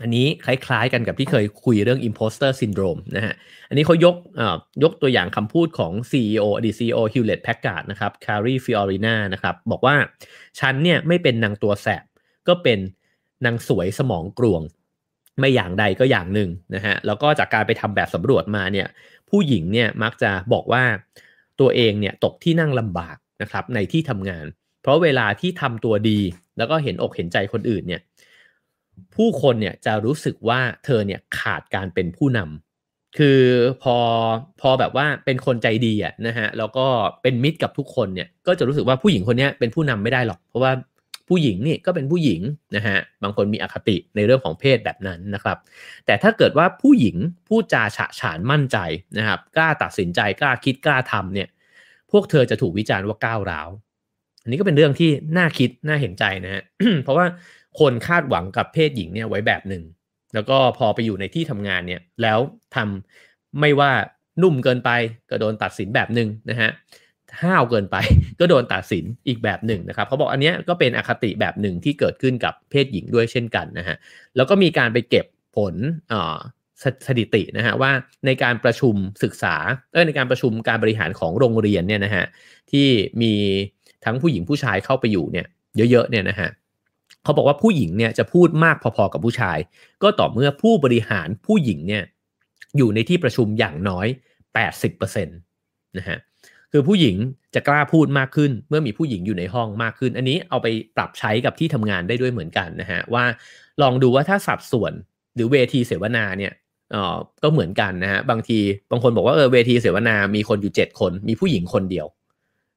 อันนี้คล้ายๆกันกับที่เคยคุยเรื่อง imposter syndrome นะฮะ อันนี้เขายกยกตัวอย่างคำพูดของ CEO อดีต CEO Hewlett Packard นะครับ Carrie Fiorina นะครับ บอกว่าฉันเนี่ยไม่เป็นนางตัวแสบ ก็เป็นนางสวยสมองกลวง ไม่อย่างใดก็อย่างหนึ่งนะฮะ แล้วก็จากการไปทำแบบสำรวจมาเนี่ย ผู้หญิงเนี่ยมักจะบอกว่าตัวเองเนี่ยตกที่นั่งลำบากนะครับในที่ทำงาน เพราะเวลาที่ทำตัวดี แล้วก็เห็นอกเห็นใจคนอื่นเนี่ย ผู้คนเนี่ยจะรู้สึกว่าเธอเนี่ยขาดการเป็นผู้นำคือพอพอแบบว่าเป็นคนใจดีอะนะฮะแล้วก็เป็นมิตรกับทุกคนเนี่ยก็จะรู้สึกว่าผู้หญิงคนนี้เป็นผู้นำไม่ได้หรอก เพราะว่าผู้หญิงนี่ก็เป็นผู้หญิงนะฮะบางคนมีอคติในเรื่องของเพศแบบนั้นนะครับ แต่ถ้าเกิดว่าผู้หญิงพูดจาฉะฉานมั่นใจนะครับกล้าตัดสินใจกล้าคิดกล้าทำเนี่ยพวกเธอจะถูกวิจารณ์ว่าก้าวร้าว อันนี้ก็เป็นเรื่องที่น่าคิดน่าเห็นใจนะฮะเพราะว่า คนคาดหวังกับเพศหญิงเนี่ยไว้แบบหนึ่งแล้วก็พอไปอยู่ในที่ทำงานเนี่ยแล้วทำไม่ว่านุ่มเกินไปก็โดนตัดสินแบบหนึ่งนะฮะห้าวเกินไปก็โดนตัดสินอีกแบบหนึ่งนะครับเขาบอกอันนี้ก็เป็นอคติแบบหนึ่งที่เกิดขึ้นกับเพศหญิงด้วยเช่นกันนะฮะแล้วก็มีการไปเก็บผลสถิตินะฮะว่าในการประชุมศึกษาเออในการประชุมการบริหารของโรงเรียนเนี่ยนะฮะที่มีทั้งผู้หญิงผู้ชายเข้าไปอยู่เนี่ยเยอะๆเนี่ยนะฮะ เขาบอกว่าผู้หญิงเนี่ยจะพูดมากพอๆกับผู้ชาย ก็ต่อเมื่อผู้บริหารผู้หญิงเนี่ยอยู่ในที่ประชุมอย่างน้อย 80%นะฮะคือผู้หญิงจะกล้าพูดมากขึ้น เมื่อมีผู้หญิงอยู่ในห้องมากขึ้น อันนี้เอาไปปรับใช้กับที่ทำงานได้ด้วยเหมือนกันนะฮะว่าลองดูว่าถ้าสัดส่วนหรือเวทีเสวนาเนี่ยอ่อก็เหมือนกันนะฮะบางทีบางคนบอกว่าเออเวทีเสวนา มีคนอยู่ 7 คน มีผู้หญิงคนเดียว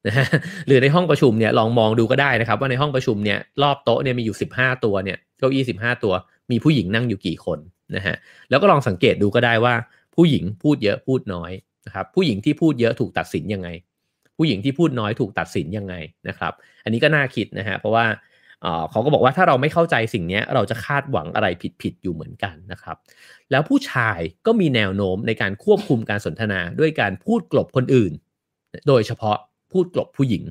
นะฮะหรือในห้องประชุมเนี่ยลองมองดูก็ได้นะครับ ว่าในห้องประชุมเนี่ยรอบโต๊ะเนี่ยมีอยู่ 15 ตัวเนี่ยเก้าอี้15 ตัว มีผู้หญิงนั่งอยู่กี่คนนะฮะแล้วก็ลองสังเกตดูก็ได้ว่า ผู้หญิงพูดเยอะพูดน้อยนะครับผู้หญิงที่พูดเยอะถูกตัดสินยังไง ผู้หญิงที่พูดน้อยถูกตัดสินยังไงนะครับ อันนี้ก็น่าคิดนะฮะเพราะว่าเขาก็บอกว่าถ้าเราไม่เข้าใจสิ่งนี้เราจะคาดหวังอะไรผิดๆอยู่เหมือนกันนะครับ แล้วผู้ชายก็มีแนวโน้มในการควบคุมการสนทนาด้วยการพูดกลบคนอื่น โดยเฉพาะ พูดกลบผู้หญิง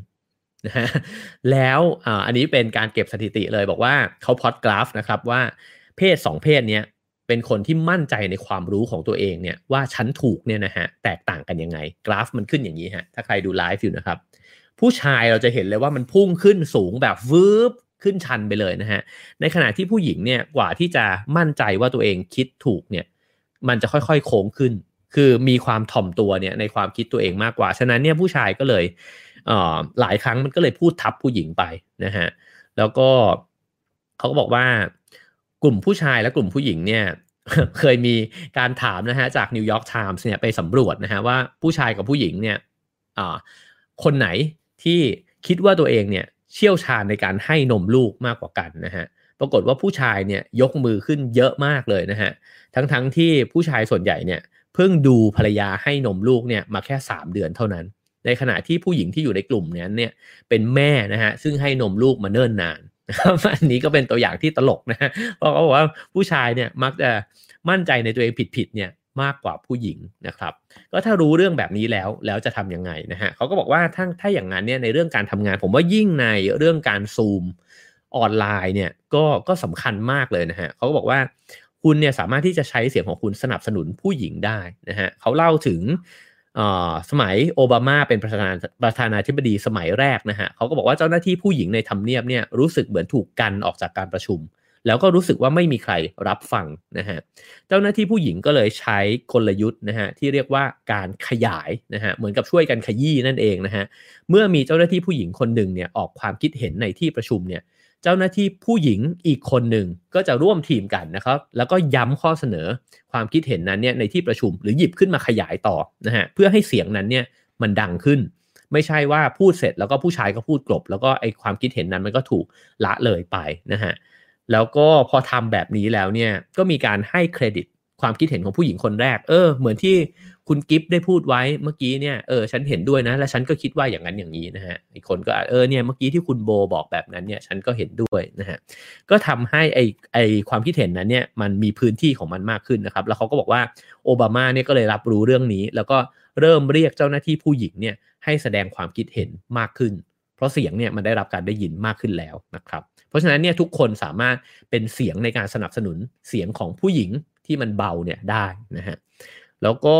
นะฮะแล้วอันนี้เป็นการเก็บสถิติเลยบอกว่าเขาพอดกราฟนะครับว่าเพศ 2 เพศเนี้ยเป็นคนที่มั่นใจในความรู้ของตัวเองเนี่ยว่าฉันถูกเนี่ยนะฮะแตกต่างกันยังไง กราฟมันขึ้นอย่างนี้ฮะถ้าใครดูไลฟ์อยู่นะครับ ผู้ชายเราจะเห็นเลยว่ามันพุ่งขึ้นสูงแบบวืบขึ้นชันไปเลยนะฮะในขณะที่ผู้หญิงเนี่ยกว่าที่จะมั่นใจว่าตัวเองคิดถูกเนี่ยมันจะค่อยๆโค้งขึ้น คือมีความถ่อมตัวเนี่ยในความคิดตัวเองมากกว่า ฉะนั้นเนี่ยผู้ชายก็เลยเอ่อหลายครั้งมันก็เลยพูดทับผู้หญิงไปนะฮะแล้วก็เขาก็บอกว่ากลุ่มผู้ชายและกลุ่มผู้หญิงเนี่ยเคยมีการถามนะฮะจากนิวยอร์กไทมส์เนี่ยไปสำรวจนะฮะว่าผู้ชายกับผู้หญิงเนี่ยคนไหนที่คิดว่าตัวเองเนี่ยเชี่ยวชาญในการให้นมลูกมากกว่ากันนะฮะปรากฏว่าผู้ชายเนี่ยยกมือขึ้นเยอะมากเลยนะฮะทั้งๆทที่ผู้ชายส่วนใหญ่เนี่ย เพิ่งดูภรรยาให้นมลูกเนี่ยมาแค่ 3 เดือนเท่านั้น ในขณะที่ผู้หญิงที่อยู่ในกลุ่มนี้เนี่ยเป็นแม่นะฮะซึ่งให้นมลูกมาเนิ่นนานอันนี้ก็เป็นตัวอย่างที่ตลกนะฮะเพราะเขาบอกว่าผู้ชายเนี่ยมักจะมั่นใจในตัวเองผิดๆเนี่ยมากกว่าผู้หญิงนะครับ ก็ถ้ารู้เรื่องแบบนี้แล้วแล้วจะทํำยังไงนะฮะเขาก็บอกว่าถ้าถ้าอย่างนั้นเนี่ยในเรื่องการทำงาน ผมว่ายิ่งในเรื่องการซูมออนไลน์เนี่ยก็ก็สำคัญมากเลยนะฮะเขาก็บอกว่า คุณเนี่ยสามารถที่จะใช้เสียงของคุณสนับสนุนผู้หญิงได้นะฮะเขาเล่าถึงสมัยโอบามาเป็นประธานาประธานาธิบดีสมัยแรกนะฮะเขาก็บอกว่าเจ้าหน้าที่ผู้หญิงในทำเนียบเนี่ยรู้สึกเหมือนถูกกันออกจากการประชุม แล้วก็รู้สึกว่าไม่มีใครรับฟังนะฮะเจ้าหน้าที่ผู้หญิงก็เลยใช้กลยุทธ์นะฮะที่เรียกว่าการขยายนะฮะเหมือนกับช่วยกันขยี้นั่นเองนะฮะเมื่อมีเจ้าหน้าที่ผู้หญิงคนหนึ่งเนี่ยออกความคิดเห็นในที่ประชุมเนี่ย เจ้าหน้าที่ผู้หญิงอีกคนหนึ่งก็จะร่วมทีมกันนะครับ แล้วก็ย้ำข้อเสนอความคิดเห็นนั้นเนี่ยในที่ประชุมหรือหยิบขึ้นมาขยายต่อนะฮะเพื่อให้เสียงนั้นเนี่ยมันดังขึ้น ไม่ใช่ว่าพูดเสร็จแล้วก็ผู้ชายก็พูดกลบ แล้วก็ไอความคิดเห็นนั้นมันก็ถูกละเลยไปนะฮะแล้วก็พอทำแบบนี้แล้วเนี่ยก็มีการให้เครดิต ความคิดเห็นของผู้หญิงคนแรก เออ เหมือนที่คุณกิฟต์ได้พูดไว้เมื่อกี้เนี่ย เออ ฉันเห็นด้วยนะ และฉันก็คิดว่าอย่างนั้นอย่างนี้นะฮะ อีกคนก็ เออ เนี่ย เมื่อกี้ที่คุณโบบอกแบบนั้นเนี่ย ฉันก็เห็นด้วยนะฮะ ก็ทำให้ไอไอความคิดเห็นนั้นเนี่ย มันมีพื้นที่ของมันมากขึ้นนะครับ แล้วเขาก็บอกว่าโอบามาเนี่ยก็เลยรับรู้เรื่องนี้ แล้วก็เริ่มเรียกเจ้าหน้าที่ผู้หญิงเนี่ยให้แสดงความคิดเห็นมากขึ้น เพราะเสียงเนี่ยมันได้รับการได้ยินมากขึ้นแล้วนะครับ เพราะฉะนั้นเนี่ยทุกคนสามารถเป็นเสียงในการสนับสนุนเสียงของผู้หญิง ที่มันเบาเนี่ยได้นะฮะแล้วก็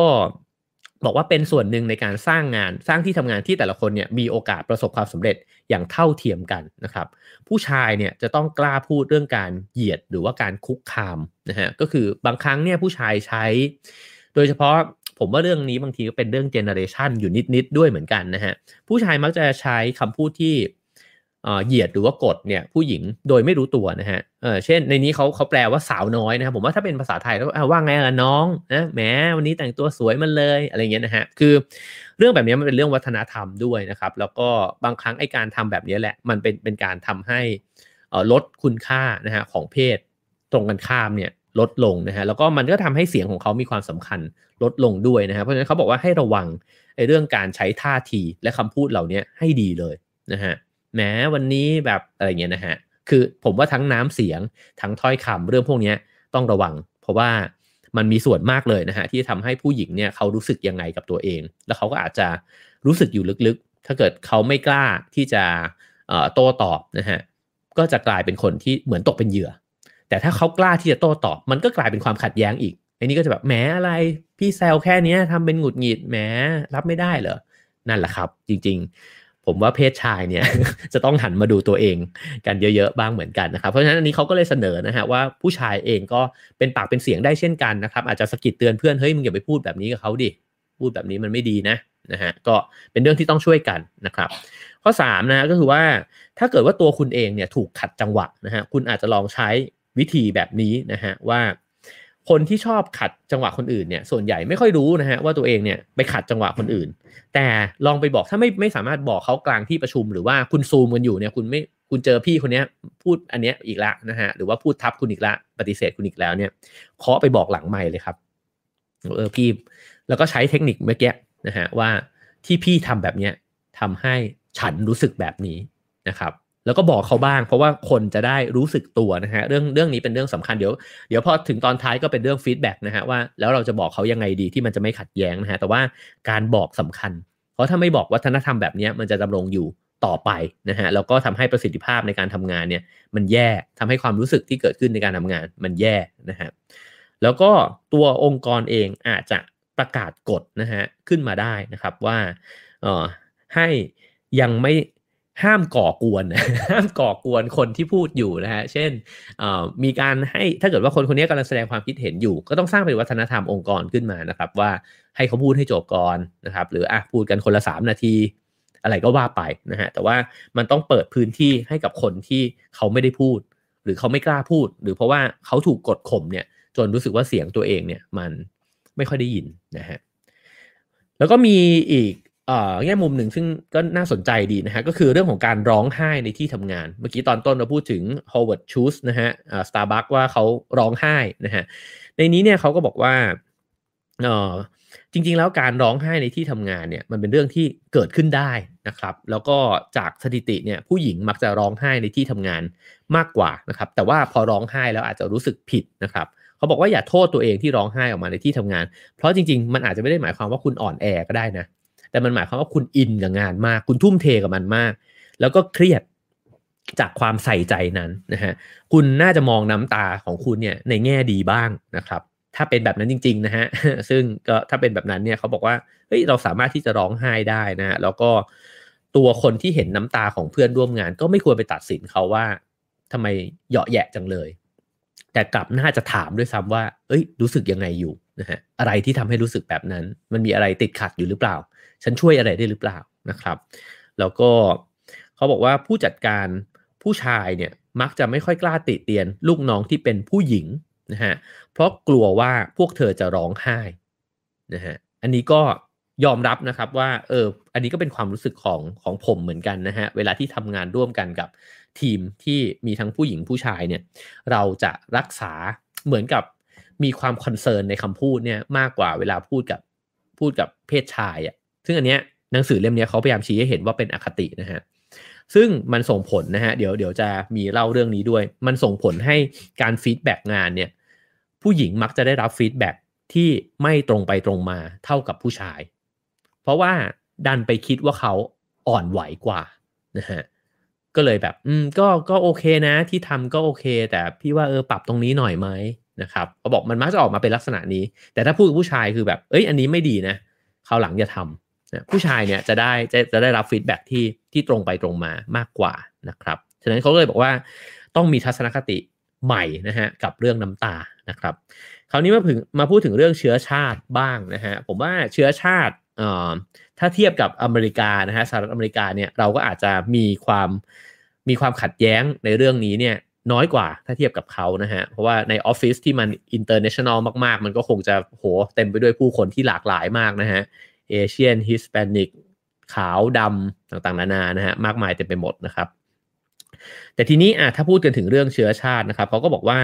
บอกว่าเป็นส่วนหนึ่งในการสร้างงานสร้างที่ทำงานที่แต่ละคนเนี่ยมีโอกาสประสบความสำเร็จอย่างเท่าเทียมกันนะครับ ผู้ชายเนี่ยจะต้องกล้าพูดเรื่องการเหยียดหรือว่าการคุกคามนะฮะก็คือบางครั้งเนี่ยผู้ชายใช้ โดยเฉพาะผมว่าเรื่องนี้บางทีก็เป็นเรื่องเจเนอเรชันอยู่นิดๆด้วยเหมือนกันนะฮะผู้ชายมักจะใช้คำพูดที่ เหยียดหรือว่ากดเนี่ยผู้หญิงโดยไม่รู้ตัวนะฮะเออเช่นในนี้เขาเขาแปลว่าสาวน้อยนะครับผมว่าถ้าเป็นภาษาไทยแล้วว่าไงล่ะน้องนะแหมวันนี้แต่งตัวสวยมันเลยอะไรเงี้ยนะฮะคือเรื่องแบบนี้มันเป็นเรื่องวัฒนธรรมด้วยนะครับ แล้วก็บางครั้งไอ้การทำแบบนี้แหละมันเป็นเป็นการทำให้ลดคุณค่านะฮะของเพศตรงกันข้ามเนี่ยลดลงนะฮะแล้วก็มันก็ทำให้เสียงของเขามีความสำคัญลดลงด้วยนะฮะเพราะฉะนั้นเขาบอกว่าให้ระวังไอ้เรื่องการใช้ท่าทีและคำพูดเหล่านี้ให้ดีเลยนะฮะ แม้วันนี้แบบอะไรเงี้ยนะฮะคือผมว่าทั้งน้ำเสียงทั้งถ้อยคำเรื่องพวกนี้ต้องระวัง เพราะว่ามันมีส่วนมากเลยนะฮะที่ทำให้ผู้หญิงเนี่ยเขารู้สึกยังไงกับตัวเอง แล้วเขาก็อาจจะรู้สึกอยู่ลึกๆ ถ้าเกิดเขาไม่กล้าที่จะโต้ตอบนะฮะก็จะกลายเป็นคนที่เหมือนตกเป็นเหยื่อ แต่ถ้าเขากล้าที่จะโต้ตอบ มันก็กลายเป็นความขัดแย้งอีกอ้นี่ก็จะแบบแหมอะไร พี่แซวแค่นี้ทำเป็นหงุดหงิดแหมรับไม่ได้เหรอนั่นแหละครับ จริง ผมว่าเพศชายเนี่ยจะต้องหันมาดูตัวเองกันเยอะๆบ้างเหมือนกันนะครับ เพราะฉะนั้นอันนี้เขาก็เลยเสนอนะฮะว่าผู้ชายเองก็เป็นปากเป็นเสียงได้เช่นกันนะครับ อาจจะสกิดเตือนเพื่อนเฮ้ยมึงอย่าไปพูดแบบนี้กับเขาดิพูดแบบนี้มันไม่ดีนะนะฮะก็เป็นเรื่องที่ต้องช่วยกันนะครับ ข้อ3นะก็คือว่าถ้าเกิดว่าตัวคุณเองเนี่ยถูกขัดจังหวะนะฮะคุณอาจจะลองใช้วิธีแบบนี้นะฮะว่า คนที่ชอบขัดจังหวะคนอื่นเนี่ยส่วนใหญ่ไม่ค่อยรู้นะฮะว่าตัวเองเนี่ยไปขัดจังหวะคนอื่น แต่ลองไปบอกถ้าไม่ไม่สามารถบอกเขากลางที่ประชุม หรือว่าคุณซูมกันอยู่เนี่ยคุณไม่คุณเจอพี่คนนี้พูดอันเนี้ยอีกละนะฮะหรือว่าพูดทับคุณอีกละปฏิเสธคุณอีกแล้วเนี่ยเคาะไปบอกหลังไม่เลยครับเออพี่แล้วก็ใช้เทคนิคเมื่อกี้นะฮะว่าที่พี่ทำแบบเนี้ยทำให้ฉันรู้สึกแบบนี้นะครับ แล้วก็บอกเขาบ้าง เพราะว่าคนจะได้รู้สึกตัวนะฮะเรื่องเรื่องนี้เป็นเรื่องสำคัญเดี๋ยวเดี๋ยวพอถึงตอนท้ายก็เป็นเรื่องฟีดแบ็กนะฮะว่าแล้วเราจะบอกเขายังไงดีที่มันจะไม่ขัดแย้งนะฮะแต่ว่าการบอกสำคัญ เพราะถ้าไม่บอกวัฒนธรรมแบบนี้มันจะดำรงอยู่ต่อไปนะฮะแล้วก็ทำให้ประสิทธิภาพในการทำงานเนี่ยมันแย่ทำให้ความรู้สึกที่เกิดขึ้นในการทำงานมันแย่นะฮะแล้วก็ตัวองค์กรเองอาจจะประกาศกฎนะฮะขึ้นมาได้นะครับว่าเอ่อให้ยังไม่ ห้ามก่อกวนห้ามก่อกวนคนที่พูดอยู่นะฮะเช่นมีการให้ถ้าเกิดว่าคนคนนี้กำลังแสดงความคิดเห็นอยู่ ก็ต้องสร้างเป็นวัฒนธรรมองค์กรขึ้นมานะครับ ว่าให้เขาพูดให้จบก่อนนะครับ หรืออะพูดกันคนละสามนาที อะไรก็ว่าไปนะฮะแต่ว่ามันต้องเปิดพื้นที่ให้กับคนที่เขาไม่ได้พูด หรือเขาไม่กล้าพูด หรือเพราะว่าเขาถูกกดข่มเนี่ยจนรู้สึกว่าเสียงตัวเองเนี่ยมันไม่ค่อยได้ยินนะฮะแล้วก็มีอีก แง่มุมหนึ่งซึ่งก็น่าสนใจดีนะฮะก็คือเรื่องของการร้องไห้ในที่ทำงาน เมื่อกี้ตอนต้นเราพูดถึง Howard Schultz นะฮะสตาร์บัคว่าเขาร้องไห้นะฮะในนี้เนี่ยเขาก็บอกว่าเออจริงๆ แล้วการร้องไห้ในที่ทำงานเนี่ยมันเป็นเรื่องที่เกิดขึ้นได้นะครับ แล้วก็จากสถิติเนี่ยผู้หญิงมักจะร้องไห้ในที่ทำงานมากกว่านะครับ แต่ว่าพอร้องไห้แล้วอาจจะรู้สึกผิดนะครับเขาบอกว่าอย่าโทษตัวเองที่ร้องไห้ออกมาในที่ทำงาน เพราะจริงๆ มันอาจจะไม่ได้หมายความว่าคุณอ่อนแอก็ได้นะ แต่มันหมายความว่าคุณอินกับงานมาก คุณทุ่มเทกับมันมาก แล้วก็เครียดจากความใส่ใจนั้นนะฮะคุณน่าจะมองน้ำตาของคุณเนี่ยในแง่ดีบ้างนะครับ ถ้าเป็นแบบนั้นจริงๆนะฮะซึ่งก็ถ้าเป็นแบบนั้นเนี่ยเขาบอกว่าเฮ้ยเราสามารถที่จะร้องไห้ได้นะฮะแล้วก็ตัวคนที่เห็นน้ำตาของเพื่อนร่วมงาน ก็ไม่ควรไปตัดสินเขาว่าทำไมเหยาะแยะจังเลย แต่กลับน่าจะถามด้วยซ้ำว่า เอ้ย รู้สึกยังไงอยู่นะฮะอะไรที่ทำให้รู้สึกแบบนั้น มันมีอะไรติดขัดอยู่หรือเปล่า ฉันช่วยอะไรได้หรือเปล่านะครับ แล้วก็เขาบอกว่าผู้จัดการผู้ชายเนี่ยมักจะไม่ค่อยกล้าติเตียน ลูกน้องที่เป็นผู้หญิงนะฮะเพราะกลัวว่าพวกเธอจะร้องไห้นะฮะอันนี้ก็ยอมรับนะครับว่าเอออันนี้ก็เป็นความรู้สึกของของผมเหมือนกันนะฮะเวลาที่ทำงานร่วมกันกับทีมที่มีทั้งผู้หญิงผู้ชายเนี่ยเราจะรักษาเหมือนกับมีความคอนเซิร์นในคำพูดเนี่ยมากกว่าเวลาพูดกับพูดกับเพศชายอะ่ะ ซึ่งอันเนี้ยหนังสือเล่มนี้เขาพยายามชี้ให้เห็นว่าเป็นอคตินะฮะซึ่งมันส่งผลนะฮะเดี๋ยวเดี๋ยวจะมีเล่าเรื่องนี้ด้วย มันส่งผลให้การ feedback งานเนี่ยผู้หญิงมักจะได้รับ feedback ที่ไม่ตรงไปตรงมาเท่ากับผู้ชาย เพราะว่าดันไปคิดว่าเขาอ่อนไหวกว่านะฮะก็เลยแบบอืมก็ก็โอเคนะ ที่ทำก็โอเค แต่พี่ว่าเออปรับตรงนี้หน่อยไหมนะครับเขาบอกมันมักจะออกมาเป็นลักษณะนี้ แต่ถ้าพูดกับผู้ชายคือแบบ เอ้ยอันนี้ไม่ดีนะคราวหลังจะทำ ผู้ชายเนี่ยจะได้จะจะได้รับ feedback ที่ที่ตรงไปตรงมามากกว่านะครับ ฉะนั้นเขาเลยบอกว่าต้องมีทัศนคติใหม่นะฮะกับเรื่องน้ำตานะครับ คราวนี้มาถึงมาพูดถึงเรื่องเชื้อชาติบ้างนะฮะผมว่าเชื้อชาติถ้าเทียบกับอเมริกานะฮะสหรัฐอเมริกาเนี่ยเราก็อาจจะมีความมีความขัดแย้งในเรื่องนี้เนี่ยน้อยกว่าถ้าเทียบกับเขานะฮะ เพราะว่าในออฟฟิศที่มัน international มาก ๆ มันก็คงจะโหเต็มไปด้วยผู้คนที่หลากหลายมากนะฮะ เอเชียนฮิสแปนิกขาวดำต่างๆ นานานะฮะมากมายเต็มไปหมดนะครับ แต่ทีนี้อะถ้าพูดกันถึงเรื่องเชื้อชาตินะครับเขาก็บอกว่า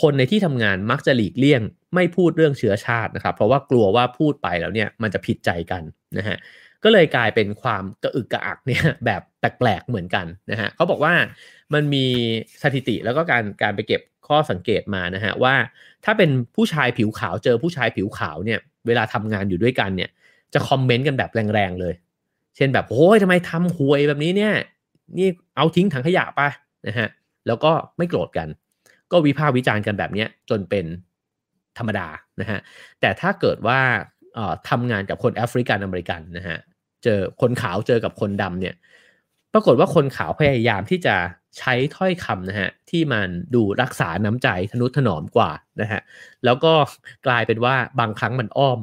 คนในที่ทำงานมักจะหลีกเลี่ยง ไม่พูดเรื่องเชื้อชาตินะครับ เพราะว่ากลัวว่าพูดไปแล้วเนี่ยมันจะผิดใจกันนะฮะก็เลยกลายเป็นความกระอึกกระอักเนี่ยแบบแปลกๆเหมือนกันนะฮะเขาบอกว่ามันมีสถิติแล้วก็การการไปเก็บข้อสังเกตมานะฮะว่า ถ้าเป็นผู้ชายผิวขาวเจอผู้ชายผิวขาวเนี่ยเวลาทำงานอยู่ด้วยกันเนี่ย จะคอมเมนต์กันแบบแรงๆเลย เช่นแบบโอ้ยทำไมทำหวยแบบนี้เนี่ย นี่เอาทิ้งถังขยะไปนะฮะแล้วก็ไม่โกรธกัน ก็วิพากษ์วิจารณ์กันแบบนี้จนเป็นธรรมดานะฮะแต่ถ้าเกิดว่าทำงานกับคนแอฟริกันอเมริกันนะฮะเจอคนขาวเจอกับคนดำเนี่ยปรากฏว่าคนขาวพยายามที่จะใช้ถ้อยคำนะฮะที่มันดูรักษาน้ำใจทนุถนอมกว่านะฮะแล้วก็กลายเป็นว่าบางครั้งมันอ้อม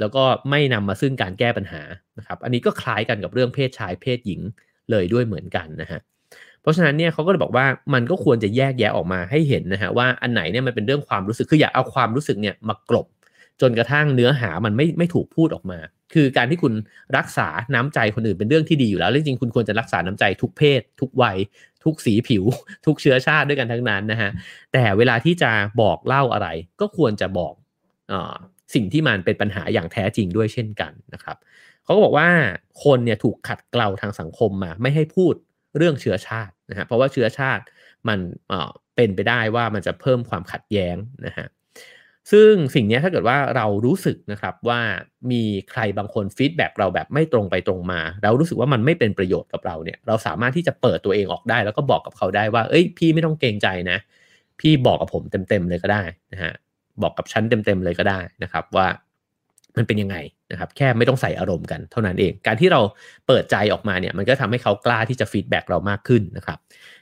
แล้วก็ไม่นำมาซึ่งการแก้ปัญหานะครับอันนี้ก็คล้ายกันกับเรื่องเพศชายเพศหญิงเลยด้วยเหมือนกันนะฮะเพราะฉะนั้นเนี่ยเขาก็เลยบอกว่ามันก็ควรจะแยกแยะออกมาให้เห็นนะฮะว่าอันไหนเนี่ยมันเป็นเรื่องความรู้สึกคืออย่าเอาความรู้สึกเนี่ยมากลบ จนกระทั่งเนื้อหามันไม่ไม่ถูกพูดออกมา คือการที่คุณรักษาน้ำใจคนอื่นเป็นเรื่องที่ดีอยู่แล้วจริงๆคุณควรจะรักษาน้ำใจทุกเพศ ทุกวัย ทุกสีผิว ทุกเชื้อชาติด้วยกันทั้งนั้นนะฮะแต่เวลาที่จะบอกเล่าอะไรก็ควรจะบอกอ สิ่งที่มันเป็นปัญหาอย่างแท้จริงด้วยเช่นกันนะครับเขาก็บอกว่าคนเนี่ยถูกขัดเกลาทางสังคมมาไม่ให้พูดเรื่องเชื้อชาตินะฮะเพราะว่าเชื้อชาติมันเป็นไปได้ว่ามันจะเพิ่มความขัดแย้งนะฮะซึ่งสิ่งนี้ถ้าเกิดว่าเรารู้สึกนะครับว่ามีใครบางคน feedback เราแบบไม่ตรงไปตรงมา เรารู้สึกว่ามันไม่เป็นประโยชน์กับเราเนี่ยเราสามารถที่จะเปิดตัวเองออกได้ แล้วก็บอกกับเขาได้ว่า เอ้ยพี่ไม่ต้องเกรงใจนะ พี่บอกกับผมเต็มๆเลยก็ได้นะฮะ บอกกับฉันเต็มๆเลยก็ได้นะครับว่ามันเป็นยังไงนะครับแค่ไม่ต้องใส่อารมณ์กันเท่านั้นเอง การที่เราเปิดใจออกมาเนี่ยมันก็ทำให้เขากล้าที่จะ feedback เรามากขึ้นนะครับ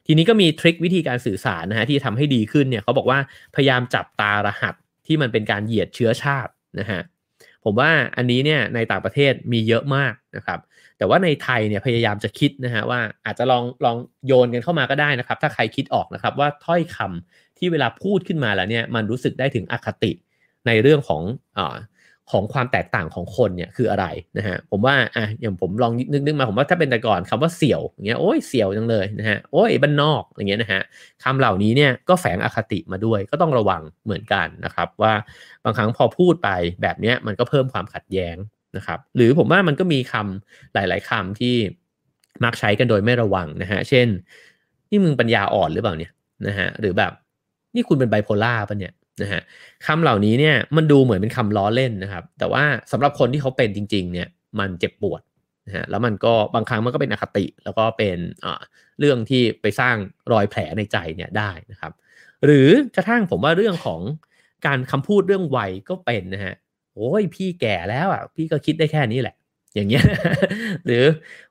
ทีนี้ก็มี trick วิธีการสื่อสารนะฮะที่ทำให้ดีขึ้นเนี่ยเขาบอกว่าพยายามจับตารหัสที่มันเป็นการเหยียดเชื้อชาตินะฮะผผมว่าอันนี้เนี่ยในต่างประเทศมีเยอะมากนะครับแต่ว่าในไทยเนี่ยพยายามจะคิดนะฮะว่าอาจจะลองลองโยนกันเข้ามาก็ได้นะครับ ถ้าใครคิดออกนะครับว่าถ้อยคำ ที่เวลาพูดขึ้นมาแล้วเนี่ยมันรู้สึกได้ถึงอคติในเรื่องของอของความแตกต่างของคนเนี่ยคืออะไรนะฮะผมว่าอะอย่างผมลองนึกนึกมาผมว่าถ้าเป็นแต่ก่อนคำว่าเสี่ยวอย่างเงี้ยโอ้ยเสี่ยวจังเลยนะฮะโอ้ยบ้านนอกอย่างเงี้ยนะฮะคำเหล่านี้เนี่ยก็แฝงอคติมาด้วย ก็ต้องระวังเหมือนกันนะครับว่าบางครั้งพอพูดไปแบบเนี้ยมันก็เพิ่มความขัดแย้งนะครับหรือผมว่ามันก็มีคำหลาย ๆคำที่มักใช้กันโดยไม่ระวังนะฮะเช่นนี่มึงปัญญาอ่อนหรือเปล่าเนี่ยนะฮะหรือแบบ นี่คุณเป็นไบโพล่าปะเนี่ยนะฮะคำเหล่านี้เนี่ยมันดูเหมือนเป็นคำล้อเล่นนะครับ แต่ว่าสำหรับคนที่เขาเป็นจริง ๆ เนี่ยมันเจ็บปวดนะฮะแล้วมันก็บางครั้งมันก็เป็นอคติ แล้วก็เป็นเรื่องที่ไปสร้างรอยแผลในใจเนี่ยได้นะครับ หรือกระทั่งผมว่าเรื่องของการคำพูดเรื่องวัยก็เป็นนะฮะโอ้ยพี่แก่แล้วอะพี่ก็คิดได้แค่นี้แหละ อย่างเงี้ยหรือ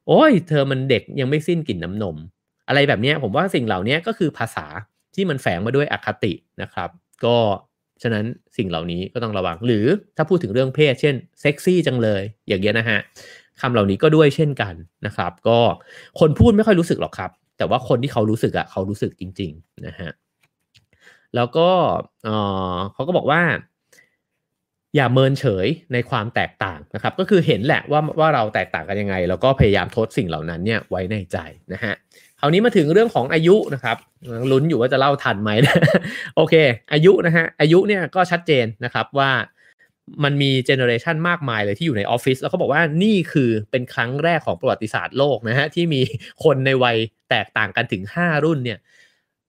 โอ้ย เธอมันเด็กยังไม่สิ้นกลิ่นน้ำนม อะไรแบบเนี้ยผมว่าสิ่งเหล่านี้ก็คือภาษา ที่มันแฝงมาด้วยอคตินะครับ ก็ฉะนั้นสิ่งเหล่านี้ก็ต้องระวัง หรือถ้าพูดถึงเรื่องเพศ เช่นเซ็กซี่จังเลย อย่างเงี้ยนะฮะคำเหล่านี้ก็ด้วยเช่นกันนะครับ ก็คนพูดไม่ค่อยรู้สึกหรอกครับ แต่ว่าคนที่เขารู้สึกอะเขารู้สึกจริง ๆนะฮะแล้วก็เขาก็บอกว่า อย่าเมินเฉยในความแตกต่างนะครับ ก็คือเห็นแหละว่าว่าเราแตกต่างกันยังไง แล้วก็พยายามทดสิ่งเหล่านั้นเนี่ยไว้ในใจนะฮะ คราวนี้มาถึงเรื่องของอายุนะครับลุ้นอยู่ว่าจะเล่าทันไหมโอเค อายุนะฮะอายุเนี่ยก็ชัดเจนนะครับว่ามันมี generation มากมายเลยที่อยู่ในออฟฟิศแล้วเขาบอกว่านี่คือเป็นครั้งแรกของประวัติศาสตร์โลกนะฮะที่มีคนในวัยแตกต่างกันถึง 5 รุ่นเนี่ย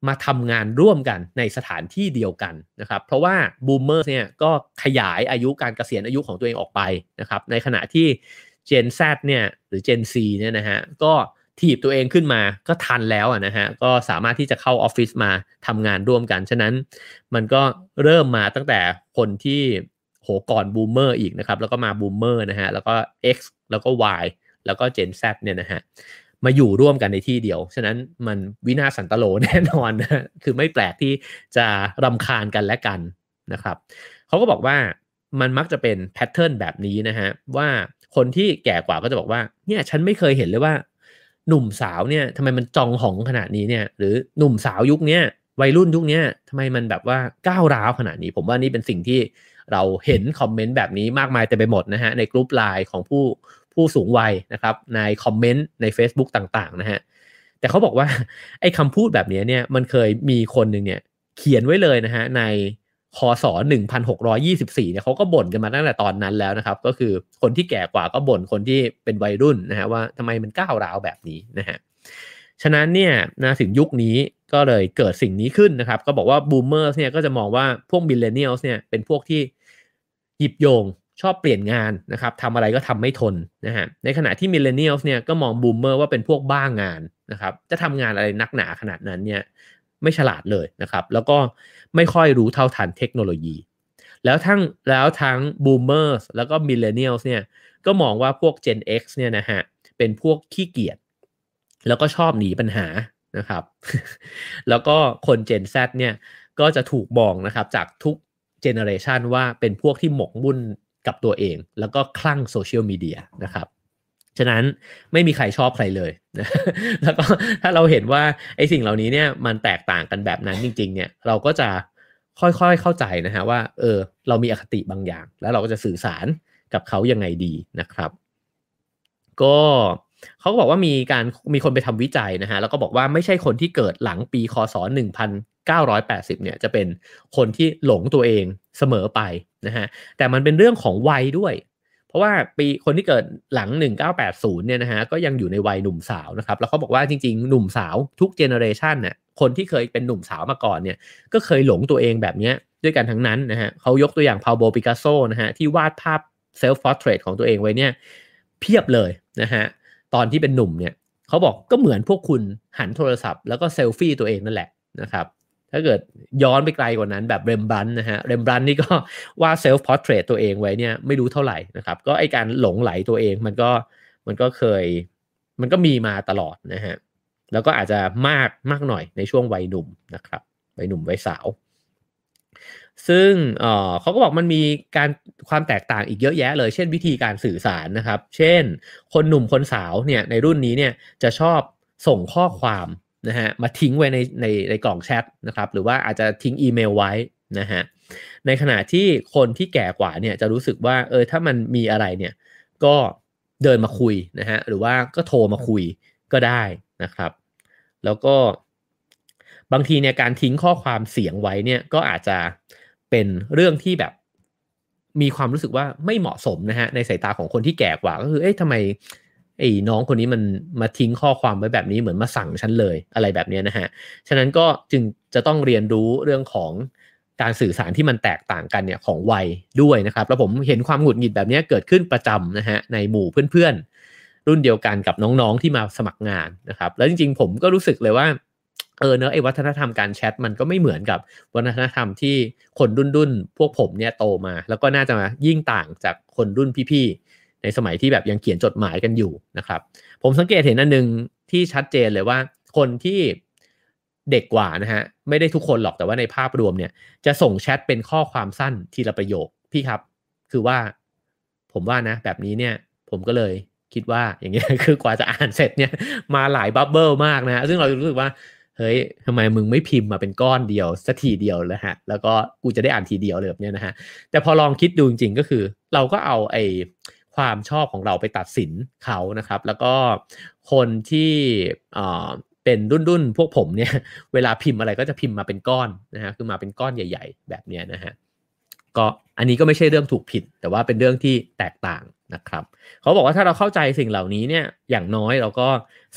มาทำงานร่วมกันในสถานที่เดียวกันนะครับ เพราะว่า boomer เนี่ยก็ขยายอายุการเกษียณอายุของตัวเองออกไปนะครับ ในขณะที่ Gen Z เนี่ยหรือ Gen C เนี่ยนะฮะก็ ถีบตัวเองขึ้นมาก็ทันแล้วนะฮะก็สามารถที่จะเข้าออฟฟิศมาทำงานร่วมกัน ฉะนั้นมันก็เริ่มมาตั้งแต่คนที่โหก่อน boomer อีกนะครับ แล้วก็มา boomer นะฮะแล้วก็ X แล้วก็ Y แล้วก็ Gen Z เนี่ยนะฮะมาอยู่ร่วมกันในที่เดียว ฉะนั้นมันวินาศสันตะโรแน่นอนนะคือไม่แปลกที่จะรำคาญกันและกันนะครับเขาก็บอกว่ามันมักจะเป็น pattern แบบนี้นะฮะว่าคนที่แก่กว่าก็จะบอกว่าเนี่ยฉันไม่เคยเห็นเลยว่า หนุ่มสาวเนี่ยทำไมมันจองหองขนาดนี้เนี่ย หรือหนุ่มสาวยุคนี้วัยรุ่นยุคนี้ทำไมมันแบบว่าก้าวร้าวขนาดนี้ ผมว่านี่เป็นสิ่งที่เราเห็นคอมเมนต์แบบนี้มากมายเต็มไปหมดนะฮะในกลุ่มไลน์ของผู้ผู้สูงวัยนะครับ ในคอมเมนต์ใน Facebook ต่างๆนะฮะแต่เขาบอกว่าไอ้คำพูดแบบนี้เนี่ยมันเคยมีคนหนึ่งเนี่ยเขียนไว้เลยนะฮะใน คศ1624เนี่ยเขาก็บ่นกันมาตั้งแต่ตอนนั้นแล้วนะครับ ก็คือคนที่แก่กว่าก็บ่นคนที่เป็นวัยรุ่นนะฮะว่าทำไมมันก้าวร้าวแบบนี้นะฮะฉะนั้นเนี่ยนะถึงยุคนี้ก็เลยเกิดสิ่งนี้ขึ้นนะครับ ก็บอกว่า boomer เนี่ยก็จะมองว่าพวก millennial เนี่ยเป็นพวกที่หยิบโหย่งชอบเปลี่ยนงานนะครับทำอะไรก็ทำไม่ทนนะฮะในขณะที่ millennial เนี่ยก็มอง boomer ว่าเป็นพวกบ้างานนะครับ จะทำงานอะไรนักหนาขนาดนั้นเนี่ย ไม่ฉลาดเลยนะครับ แล้วก็ไม่ค่อยรู้เท่าทันเทคโนโลยี แล้วทั้งแล้วทั้ง boomer แล้วก็ millennial เนี่ยก็มองว่าพวก Gen X เนี่ยนะฮะเป็นพวกขี้เกียจแล้วก็ชอบหนีปัญหานะครับ แล้วก็คน Gen Z เนี่ยก็จะถูกมองนะครับจากทุกเจเนอเรชันว่าเป็นพวกที่หมกมุ่นกับตัวเอง แล้วก็คลั่งโซเชียลมีเดียนะครับ ฉะนั้นไม่มีใครชอบใครเลยนะแล้วก็ถ้าเราเห็นว่าไอ้สิ่งเหล่านี้เนี่ยมันแตกต่างกันแบบนั้นจริง ๆ เนี่ยเราก็จะค่อยๆเข้าใจนะฮะว่าเออเรามีอคติบางอย่าง แล้วเราก็จะสื่อสารกับเขายังไงดีนะครับ ก็เขาก็บอกว่ามีการมีคนไปทำวิจัยนะฮะแล้วก็บอกว่าไม่ใช่คนที่เกิดหลังปีคศ 1980 เนี่ยจะเป็นคนที่หลงตัวเองเสมอไปนะฮะแต่มันเป็นเรื่องของวัยด้วย เพราะว่าปีคนที่เกิดหลัง 1980 เนี่ยนะฮะก็ยังอยู่ในวัยหนุ่มสาวนะครับแล้วเขาบอกว่าจริงๆ หนุ่มสาวทุก generation เนี่ยคนที่เคยเป็นหนุ่มสาวมาก่อนเนี่ยก็เคยหลงตัวเองแบบนี้ด้วยกันทั้งนั้นนะฮะเขายกตัวอย่างปาโบลปิกัสโซนะฮะที่วาดภาพ self-portrait ของตัวเองไว้เนี่ยเพียบเลยนะฮะตอนที่เป็นหนุ่มเนี่ยเขาบอกก็เหมือนพวกคุณหันโทรศัพท์แล้วก็เซลฟี่ตัวเองนั่นแหละนะครับ ถ้าเกิดย้อนไปไกลกว่านั้นแบบเรมบรันต์นะฮะเรมบรันต์นี่ก็วาด self-portrait ตัวเองไว้เนี่ยไม่รู้เท่าไหร่นะครับ ก็ไอ้การหลงใหลตัวเองมันก็มันก็เคย มันก็มีมาตลอดนะฮะแล้วก็อาจจะมากมากหน่อยในช่วงวัยหนุ่มนะครับวัยหนุ่มวัยสาว ซึ่งเเขาก็บอกมันมีการความแตกต่างอีกเยอะแยะเลย เช่นวิธีการสื่อสารนะครับ เช่น คนหนุ่มคนสาวเนี่ยในรุ่นนี้เนี่ยจะชอบส่งข้อความ นะฮะมาทิ้งไว้ในในในกล่องแชทนะครับหรือว่าอาจจะทิ้งอีเมลไว้นะฮะในขณะที่คนที่แก่กว่าเนี่ยจะรู้สึกว่าเออถ้ามันมีอะไรเนี่ยก็เดินมาคุยนะฮะหรือว่าก็โทรมาคุยก็ได้นะครับ แล้วก็บางทีเนี่ยการทิ้งข้อความเสียงไว้เนี่ยก็อาจจะเป็นเรื่องที่แบบมีความรู้สึกว่าไม่เหมาะสมนะฮะในสายตาของคนที่แก่กว่าก็คือเอ๊ะทำไม ไอ้น้องคนนี้มันมาทิ้งข้อความไว้แบบนี้เหมือนมาสั่งฉันเลยอะไรแบบนี้นะฮะ ฉะนั้นก็จึงจะต้องเรียนรู้เรื่องของการสื่อสารที่มันแตกต่างกันเนี่ยของวัยด้วยนะครับ แล้วผมเห็นความหงุดหงิดแบบนี้เกิดขึ้นประจำนะฮะในหมู่เพื่อนๆ รุ่นเดียวกันกับน้องๆที่มาสมัครงานนะครับ แล้วจริงๆผมก็รู้สึกเลยว่าเออเนอะไอ้วัฒนธรรมการแชทมันก็ไม่เหมือนกับวัฒนธรรมที่คนรุ่นรุ่นพวกผมเนี่ยโตมา แล้วก็น่าจะมายิ่งต่างจากคนรุ่นพี่ๆ ในสมัยที่แบบยังเขียนจดหมายกันอยู่นะครับ ผมสังเกตเห็นอันหนึ่งที่ชัดเจนเลยว่าคนที่เด็กกว่านะฮะไม่ได้ทุกคนหรอกแต่ว่าในภาพรวมเนี่ย จะส่งแชทเป็นข้อความสั้นทีละประโยคพี่ครับ คือว่าผมว่านะ แบบนี้เนี่ย ผมก็เลยคิดว่าอย่างเงี้ยคือกว่าจะอ่านเสร็จเนี่ย มาหลายบับเบิลมากนะฮะซึ่งเรารู้สึกว่าเฮ้ยทำไมมึงไม่พิมพ์มาเป็นก้อนเดียวสักทีเดียวเลยฮะ แล้วก็กูจะได้อ่านทีเดียวเลยแบบนี้นะฮะแต่พอลองคิดดูจริงๆก็คือ เราก็เอาไอ้ ความชอบของเราไปตัดสินเขานะครับ แล้วก็คนที่เป็นรุ่นรุ่นพวกผมเนี่ยเวลาพิมพ์อะไรก็จะพิมพ์มาเป็นก้อนนะฮะคือมาเป็นก้อนใหญ่ ๆ แบบเนี้ยนะฮะก็อันนี้ก็ไม่ใช่เรื่องถูกผิด แต่ว่าเป็นเรื่องที่แตกต่าง นะครับเขาบอกว่าถ้าเราเข้าใจสิ่งเหล่านี้เนี่ยอย่างน้อยเราก็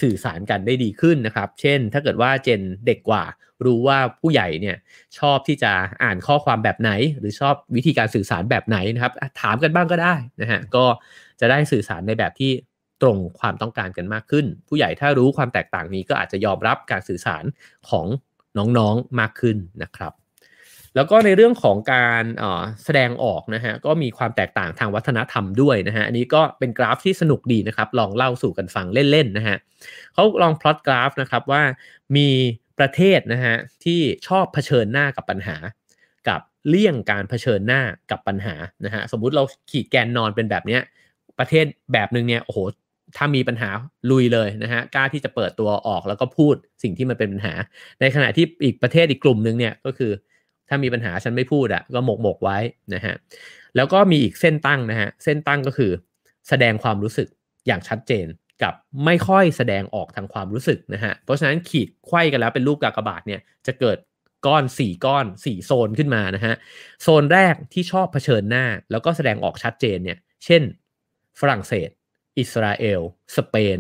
สื่อสารกันได้ดีขึ้นนะครับ เช่น ถ้าเกิดว่าเจนเด็กกว่า รู้ว่าผู้ใหญ่เนี่ยชอบที่จะอ่านข้อความแบบไหน หรือชอบวิธีการสื่อสารแบบไหนนะครับ ถามกันบ้างก็ได้นะฮะก็จะได้สื่อสารในแบบที่ตรงความต้องการกันมากขึ้น ผู้ใหญ่ถ้ารู้ความแตกต่างนี้ก็อาจจะยอมรับการสื่อสารของน้องๆมากขึ้นนะครับ แล้วก็ในเรื่องของการแสดงออกนะฮะก็มีความแตกต่างทางวัฒนธรรมด้วยนะฮะอันนี้ก็เป็นกราฟที่สนุกดีนะครับ ลองเล่าสู่กันฟังเล่นๆนะฮะเขาลองพลอตกราฟนะครับว่ามีประเทศนะฮะที่ชอบเผชิญหน้ากับปัญหา กับเลี่ยงการเผชิญหน้ากับปัญหานะฮะสมมุติเราขีดแกนนอนเป็นแบบเนี้ยประเทศแบบหนึ่งเนี่ยโอ้โหถ้ามีปัญหาลุยเลยนะฮะกล้าที่จะเปิดตัวออกแล้วก็พูดสิ่งที่มันเป็นปัญหา ในขณะที่อีกประเทศอีกกลุ่มหนึ่งเนี่ยก็คือ ถ้ามีปัญหาฉันไม่พูดอะ่ะก็หมกหมกไว้นะฮะแล้วก็มีอีกเส้นตั้งนะฮะเส้นตั้งก็คือแสดงความรู้สึกอย่างชัดเจนกับไม่ค่อยแสดงออกทางความรู้สึกนะฮะเพราะฉะนั้นขีดไข้กันแล้วเป็นรูปกากบาทเนี่ยจะเกิดก้อน 4 ก้อน 4 โซนขึ้นมานะฮะโซนแรกที่ชอบเผชิญหน้า แล้วก็แสดงออกชัดเจนเนี่ยเช่น ฝรั่งเศส อิสราเอล สเปน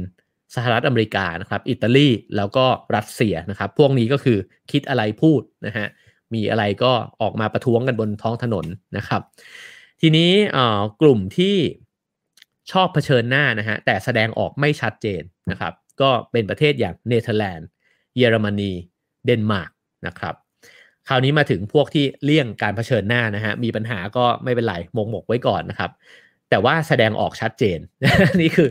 สหรัฐอเมริกานะครับอิตาลีแล้วก็รัสเซียนะครับพวกนี้ก็คือคิดอะไรพูดนะฮะ มีอะไรก็ออกมาประท้วงกันบนท้องถนนนะครับ ทีนี้กลุ่มที่ชอบเผชิญหน้านะฮะแต่แสดงออกไม่ชัดเจนนะครับ ก็เป็นประเทศอย่างเนเธอร์แลนด์ เยอรมนีเดนมาร์กนะครับคราวนี้มาถึงพวกที่เลี่ยงการเผชิญหน้านะฮะมีปัญหาก็ไม่เป็นไรหมกๆไว้ก่อนนะครับ แต่ว่าแสดงออกชัดเจน นี่คือ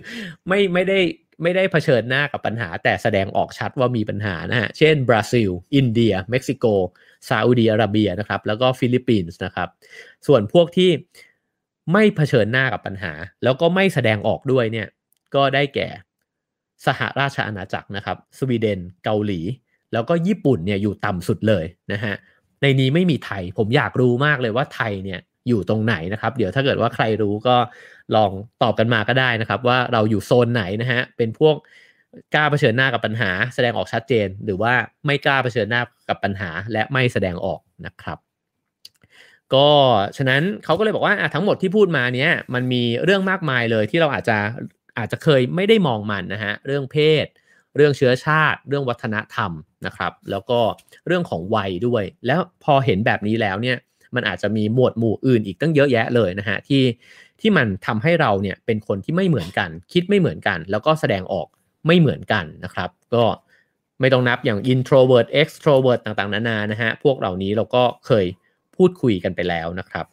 ไม่ไม่ได้ไม่ได้เผชิญหน้ากับปัญหา แต่แสดงออกชัดว่ามีปัญหานะฮะเช่นบราซิล อินเดีย เม็กซิโก ซาอุดีอาระเบียนะครับแล้วก็ฟิลิปปินส์นะครับส่วนพวกที่ไม่เผชิญหน้ากับปัญหา แล้วก็ไม่แสดงออกด้วยเนี่ยก็ได้แก่สหราชอาณาจักรนะครับสวีเดนเกาหลี แล้วก็ญี่ปุ่นเนี่ยอยู่ต่ำสุดเลยนะฮะในนี้ไม่มีไทยผมอยากรู้มากเลยว่าไทยเนี่ยอยู่ตรงไหนนะครับ เดี๋ยวถ้าเกิดว่าใครรู้ก็ลองตอบกันมาก็ได้นะครับ ว่าเราอยู่โซนไหนนะฮะเป็นพวก กล้าเผชิญหน้ากับปัญหา แสดงออกชัดเจน หรือว่าไม่กล้าเผชิญหน้ากับปัญหา และไม่แสดงออกนะครับ ก็ฉะนั้นเขาก็เลยบอกว่าทั้งหมดที่พูดมาเนี้ยมันมีเรื่องมากมายเลยที่เราอาจจะอาจจะเคยไม่ได้มองมันนะฮะเรื่องเพศ เรื่องเชื้อชาติ เรื่องวัฒนธรรมนะครับ แล้วก็เรื่องของวัยด้วย แล้วพอเห็นแบบนี้แล้วเนี่ยมันอาจจะมีหมวดหมู่อื่นอีกตั้งเยอะแยะเลยนะฮะที่ที่มันทำให้เราเนี่ยเป็นคนที่ไม่เหมือนกัน คิดไม่เหมือนกัน แล้วก็แสดงออก ไม่เหมือนกันนะครับ ก็ไม่ต้องนับอย่าง introvert extrovert ต่างๆ นานานะฮะ พวกเหล่านี้เราก็เคยพูดคุยกันไปแล้วนะครับ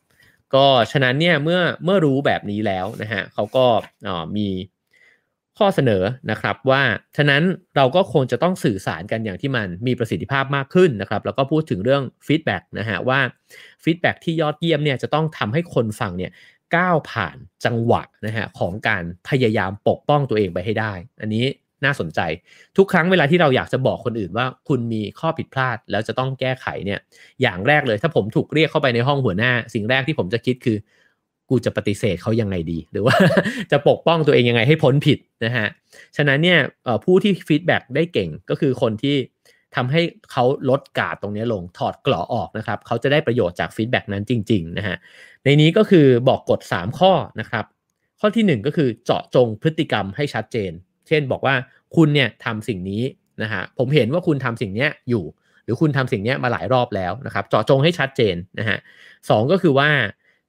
ก็ฉะนั้นเนี่ยเมื่อเมื่อรู้แบบนี้แล้วนะฮะเขาก็มีข้อเสนอนะครับว่าฉะนั้นเราก็คงจะต้องสื่อสารกันอย่างที่มันมีประสิทธิภาพมากขึ้นนะครับ แล้วก็พูดถึงเรื่อง feedback นะฮะว่า feedback ที่ยอดเยี่ยมเนี่ยจะต้องทำให้คนฟังเนี่ย ก้าวผ่านจังหวะนะฮะของการพยายามปกป้องตัวเองไปให้ได้ อันนี้น่าสนใจ ทุกครั้งเวลาที่เราอยากจะบอกคนอื่นว่าคุณมีข้อผิดพลาดแล้วจะต้องแก้ไขเนี่ย อย่างแรกเลยถ้าผมถูกเรียกเข้าไปในห้องหัวหน้า สิ่งแรกที่ผมจะคิดคือ กูจะปฏิเสธเขายังไงดี หรือว่าจะปกป้องตัวเองยังไงให้พ้นผิดนะฮะ ฉะนั้นเนี่ยผู้ที่ feedback ได้เก่งก็คือคนที่ ทำให้เขาลดกาดตรงนี้ลงถอดเกราะออกนะครับเขาจะได้ประโยชน์จาก feedback นั้นจริงๆนะฮะในนี้ก็คือบอกกฎ 3 ข้อนะครับข้อที่ 1 ก็คือเจาะจงพฤติกรรมให้ชัดเจน เช่นบอกว่าคุณเนี่ยทำสิ่งนี้นะฮะผมเห็นว่าคุณทำสิ่งนี้อยู่ หรือคุณทำสิ่งนี้มาหลายรอบแล้วนะครับเจาะจงให้ชัดเจนนะฮะสก็คือว่า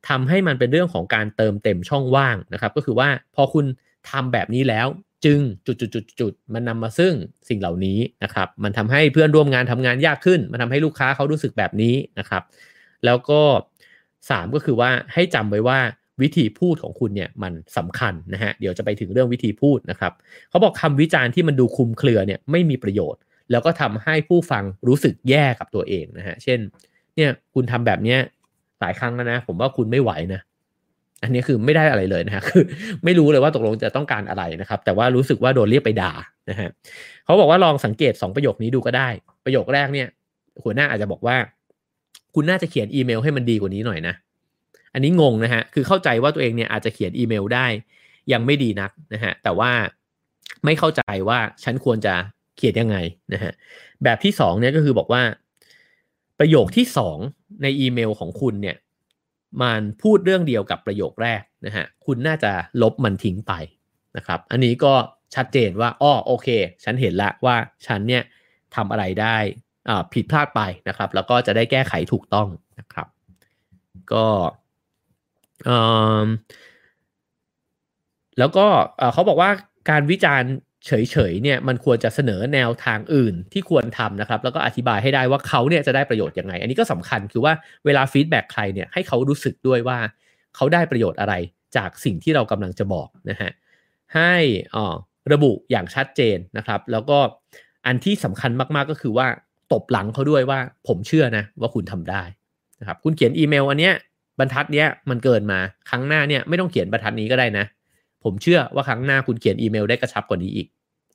ทำให้มันเป็นเรื่องของการเติมเต็มช่องว่างนะครับ ก็คือว่าพอคุณทำแบบนี้แล้ว จึงจุดจุดจุดจุดมันนำมาซึ่งสิ่งเหล่านี้นะครับ มันทำให้เพื่อนร่วมงานทำงานยากขึ้น มันทาให้ลูกค้าเขารู้สึกแบบนี้นะครับ แล้วก็ 3 ก็คือว่าให้จำไว้ว่าวิธีพูดของคุณเนี่ยมันสำคัญนะฮะเดี๋ยวจะไปถึงเรื่องวิธีพูดนะครับเขาบอกคำวิจารณ์ที่มันดูคุมเครือเนี่ยไม่มีประโยชน์ แล้วก็ทำให้ผู้ฟังรู้สึกแย่กับตัวเองนะฮะเช่นเนี่ยคุณทำแบบเนี้ยหลายครั้งแล้วนะ ผมว่าคุณไม่ไหวนะ อันนี้คือไม่ได้อะไรเลยนะฮะคือ ไม่รู้เลยว่าตกลงจะต้องการอะไรนะครับ แต่ว่ารู้สึกว่าโดนเรียกไปด่านะฮะเขาบอกว่าลองสังเกต 2 ประโยคนี้ดูก็ได้ ประโยคแรกเนี่ย หัวหน้าอาจจะบอกว่า คุณน่าจะเขียนอีเมลให้มันดีกว่านี้หน่อยนะ อันนี้งงนะฮะคือเข้าใจว่าตัวเองเนี่ยอาจจะเขียนอีเมลได้ ยังไม่ดีนักนะฮะแต่ว่าไม่เข้าใจว่าฉันควรจะเขียนยังไงนะฮะแบบที่2เนี่ยก็คือบอกว่า ประโยคที่สองในอีเมลของคุณเนี่ย มันพูดเรื่องเดียวกับประโยคแรกนะฮะคุณน่าจะลบมันทิ้งไปนะครับ อันนี้ก็ชัดเจนว่าอ้อโอเค ฉันเห็นละว่าฉันเนี่ยทำอะไรได้ผิดพลาดไปนะครับ แล้วก็จะได้แก้ไขถูกต้องนะครับ ก็แล้วก็เขาบอกว่าการวิจารณ์ เฉยๆเนี่ยมันควรจะเสนอแนวทางอื่นที่ควรทำนะครับ แล้วก็อธิบายให้ได้ว่าเขาเนี่ยจะได้ประโยชน์ยังไง อันนี้ก็สำคัญคือว่าเวลา feedback ใครเนี่ยให้เขารู้สึกด้วยว่าเขาได้ประโยชน์อะไรจากสิ่งที่เรากำลังจะบอกนะฮะให้อ่อระบุอย่างชัดเจนนะครับ แล้วก็อันที่สำคัญมากๆก็คือว่าตบหลังเขาด้วยว่าผมเชื่อนะว่าคุณทำได้นะครับคุณเขียนอีเมลอันเนี้ยบรรทัดเนี้ยมันเกินมาครั้งหน้าเนี่ยไม่ต้องเขียนบรรทัดนี้ก็ได้นะ ผมเชื่อว่าครั้งหน้าคุณเขียนอีเมลได้กระชับกว่านี้อีก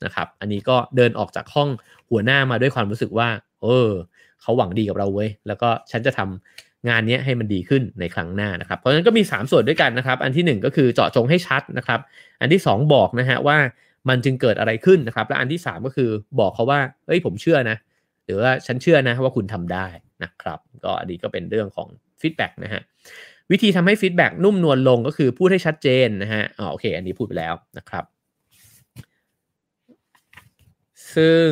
นะครับ อันนี้ก็เดินออกจากห้องหัวหน้ามาด้วยความรู้สึกว่า เออเขาหวังดีกับเราเว้ย แล้วก็ฉันจะททำงานนี้ให้มันดีขึ้นในครั้งหน้านะครับ เพราะฉะนั้นก็มี 3 ส่วนด้วยกันนะครับ อันที่ 1 ก็คือเจาะจงให้ชัดนะครับ อันที่ 2 บอกนะฮะว่ามันจึงเกิดอะไรขึ้นนะครับ และอันที่ 3 ก็คือบอกเขาว่า เฮ้ยผมเชื่อนะ หรือว่าฉันเชื่อนะว่าคุณทำได้นะครับ ก็อันนี้ก็เป็นเรื่องของ feedback นะฮะ วิธีทำให้ feedback นุ่มนวลลงก็คือพูดให้ชัดเจนนะฮะ อ๋อโอเค อันนี้พูดไปแล้วนะครับ ซึ่ง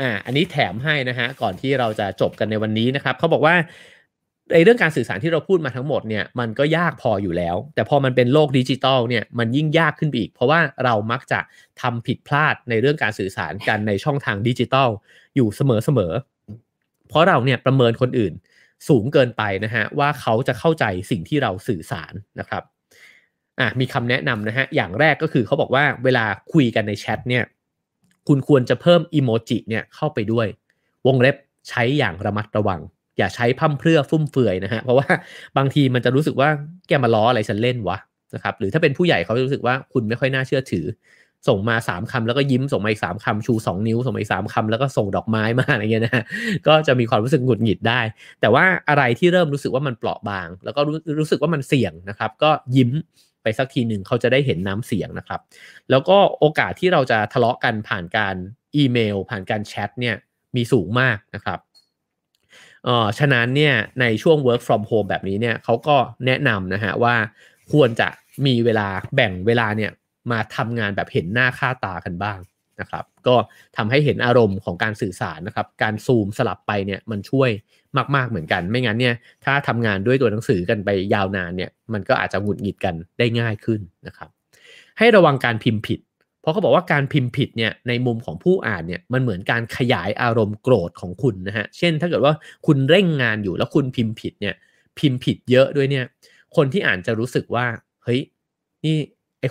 อ่าอันนี้แถมให้นะฮะก่อนที่เราจะจบกันในวันนี้นะครับเขาบอกว่าในเรื่องการสื่อสารที่เราพูดมาทั้งหมดเนี่ยมันก็ยากพออยู่แล้ว แต่พอมันเป็นโลกดิจิตอลเนี่ยมันยิ่งยากขึ้นไปอีก เพราะว่าเรามักจะทำผิดพลาดในเรื่องการสื่อสารกันในช่องทางดิจิตอลอยู่เสมอๆเพราะเราเนี่ยประเมินคนอื่นสูงเกินไปนะฮะว่าเขาจะเข้าใจสิ่งที่เราสื่อสารนะครับอะมีคำแนะนำนะฮะอย่างแรกก็คือเขาบอกว่าเวลาคุยกันในแชทเนี่ย คุณควรจะเพิ่มอีโมจิเนี่ยเข้าไปด้วย วงเล็บใช้อย่างระมัดระวัง อย่าใช้พั่มเพรื่อฟุ่มเฟือยนะฮะเพราะว่าบางทีมันจะรู้สึกว่าแกมาล้ออะไรฉันเล่นวะนะครับหรือถ้าเป็นผู้ใหญ่เขาจะรู้สึกว่าคุณไม่ค่อยน่าเชื่อถือ ส่งมาสามคำแล้วก็ยิ้มส่งมาอีกสามคำชูสองนิ้ว ส่งมาอีกสามคำแล้วก็ส่งดอกไม้มาอะไรเงี้ยนะฮะก็จะมีความรู้สึกหงุดหงิดได้ แต่ว่าอะไรที่เริ่มรู้สึกว่ามันเปราะบาง แล้วก็รู้รู้สึกว่ามันเสี่ยงนะครับ ก็ยิ้ม ไปสักทีหนึ่งเขาจะได้เห็นน้ำเสียงนะครับ แล้วก็โอกาสที่เราจะทะเลาะกันผ่านการอีเมล ผ่านการแชทเนี่ยมีสูงมากนะครับเอ่อฉะนั้นเนี่ยในช่วง work from home แบบนี้เนี่ยเขาก็แนะนำนะฮะว่าควรจะมีเวลาแบ่งเวลาเนี่ยมาทำงานแบบเห็นหน้าค่าตากันบ้างนะครับ ก็ทำให้เห็นอารมณ์ของการสื่อสารนะครับ การซูมสลับไปเนี่ยมันช่วย มากๆเหมือนกัน ไม่งั้นเนี่ยถ้าทำงานด้วยตัวหนังสือกันไปยาวนานเนี่ยมันก็อาจจะหงุดหงิดกันได้ง่ายขึ้นนะครับ ให้ระวังการพิมพ์ผิด เพราะเขาบอกว่าการพิมพ์ผิดเนี่ยในมุมของผู้อ่านเนี่ยมันเหมือนการขยายอารมณ์โกรธของคุณนะฮะเช่น ถ้าเกิดว่าคุณเร่งงานอยู่แล้วคุณพิมพ์ผิดเนี่ยพิมพ์ผิดเยอะด้วยเนี่ยคนที่อ่านจะรู้สึกว่าเฮ้ยนี่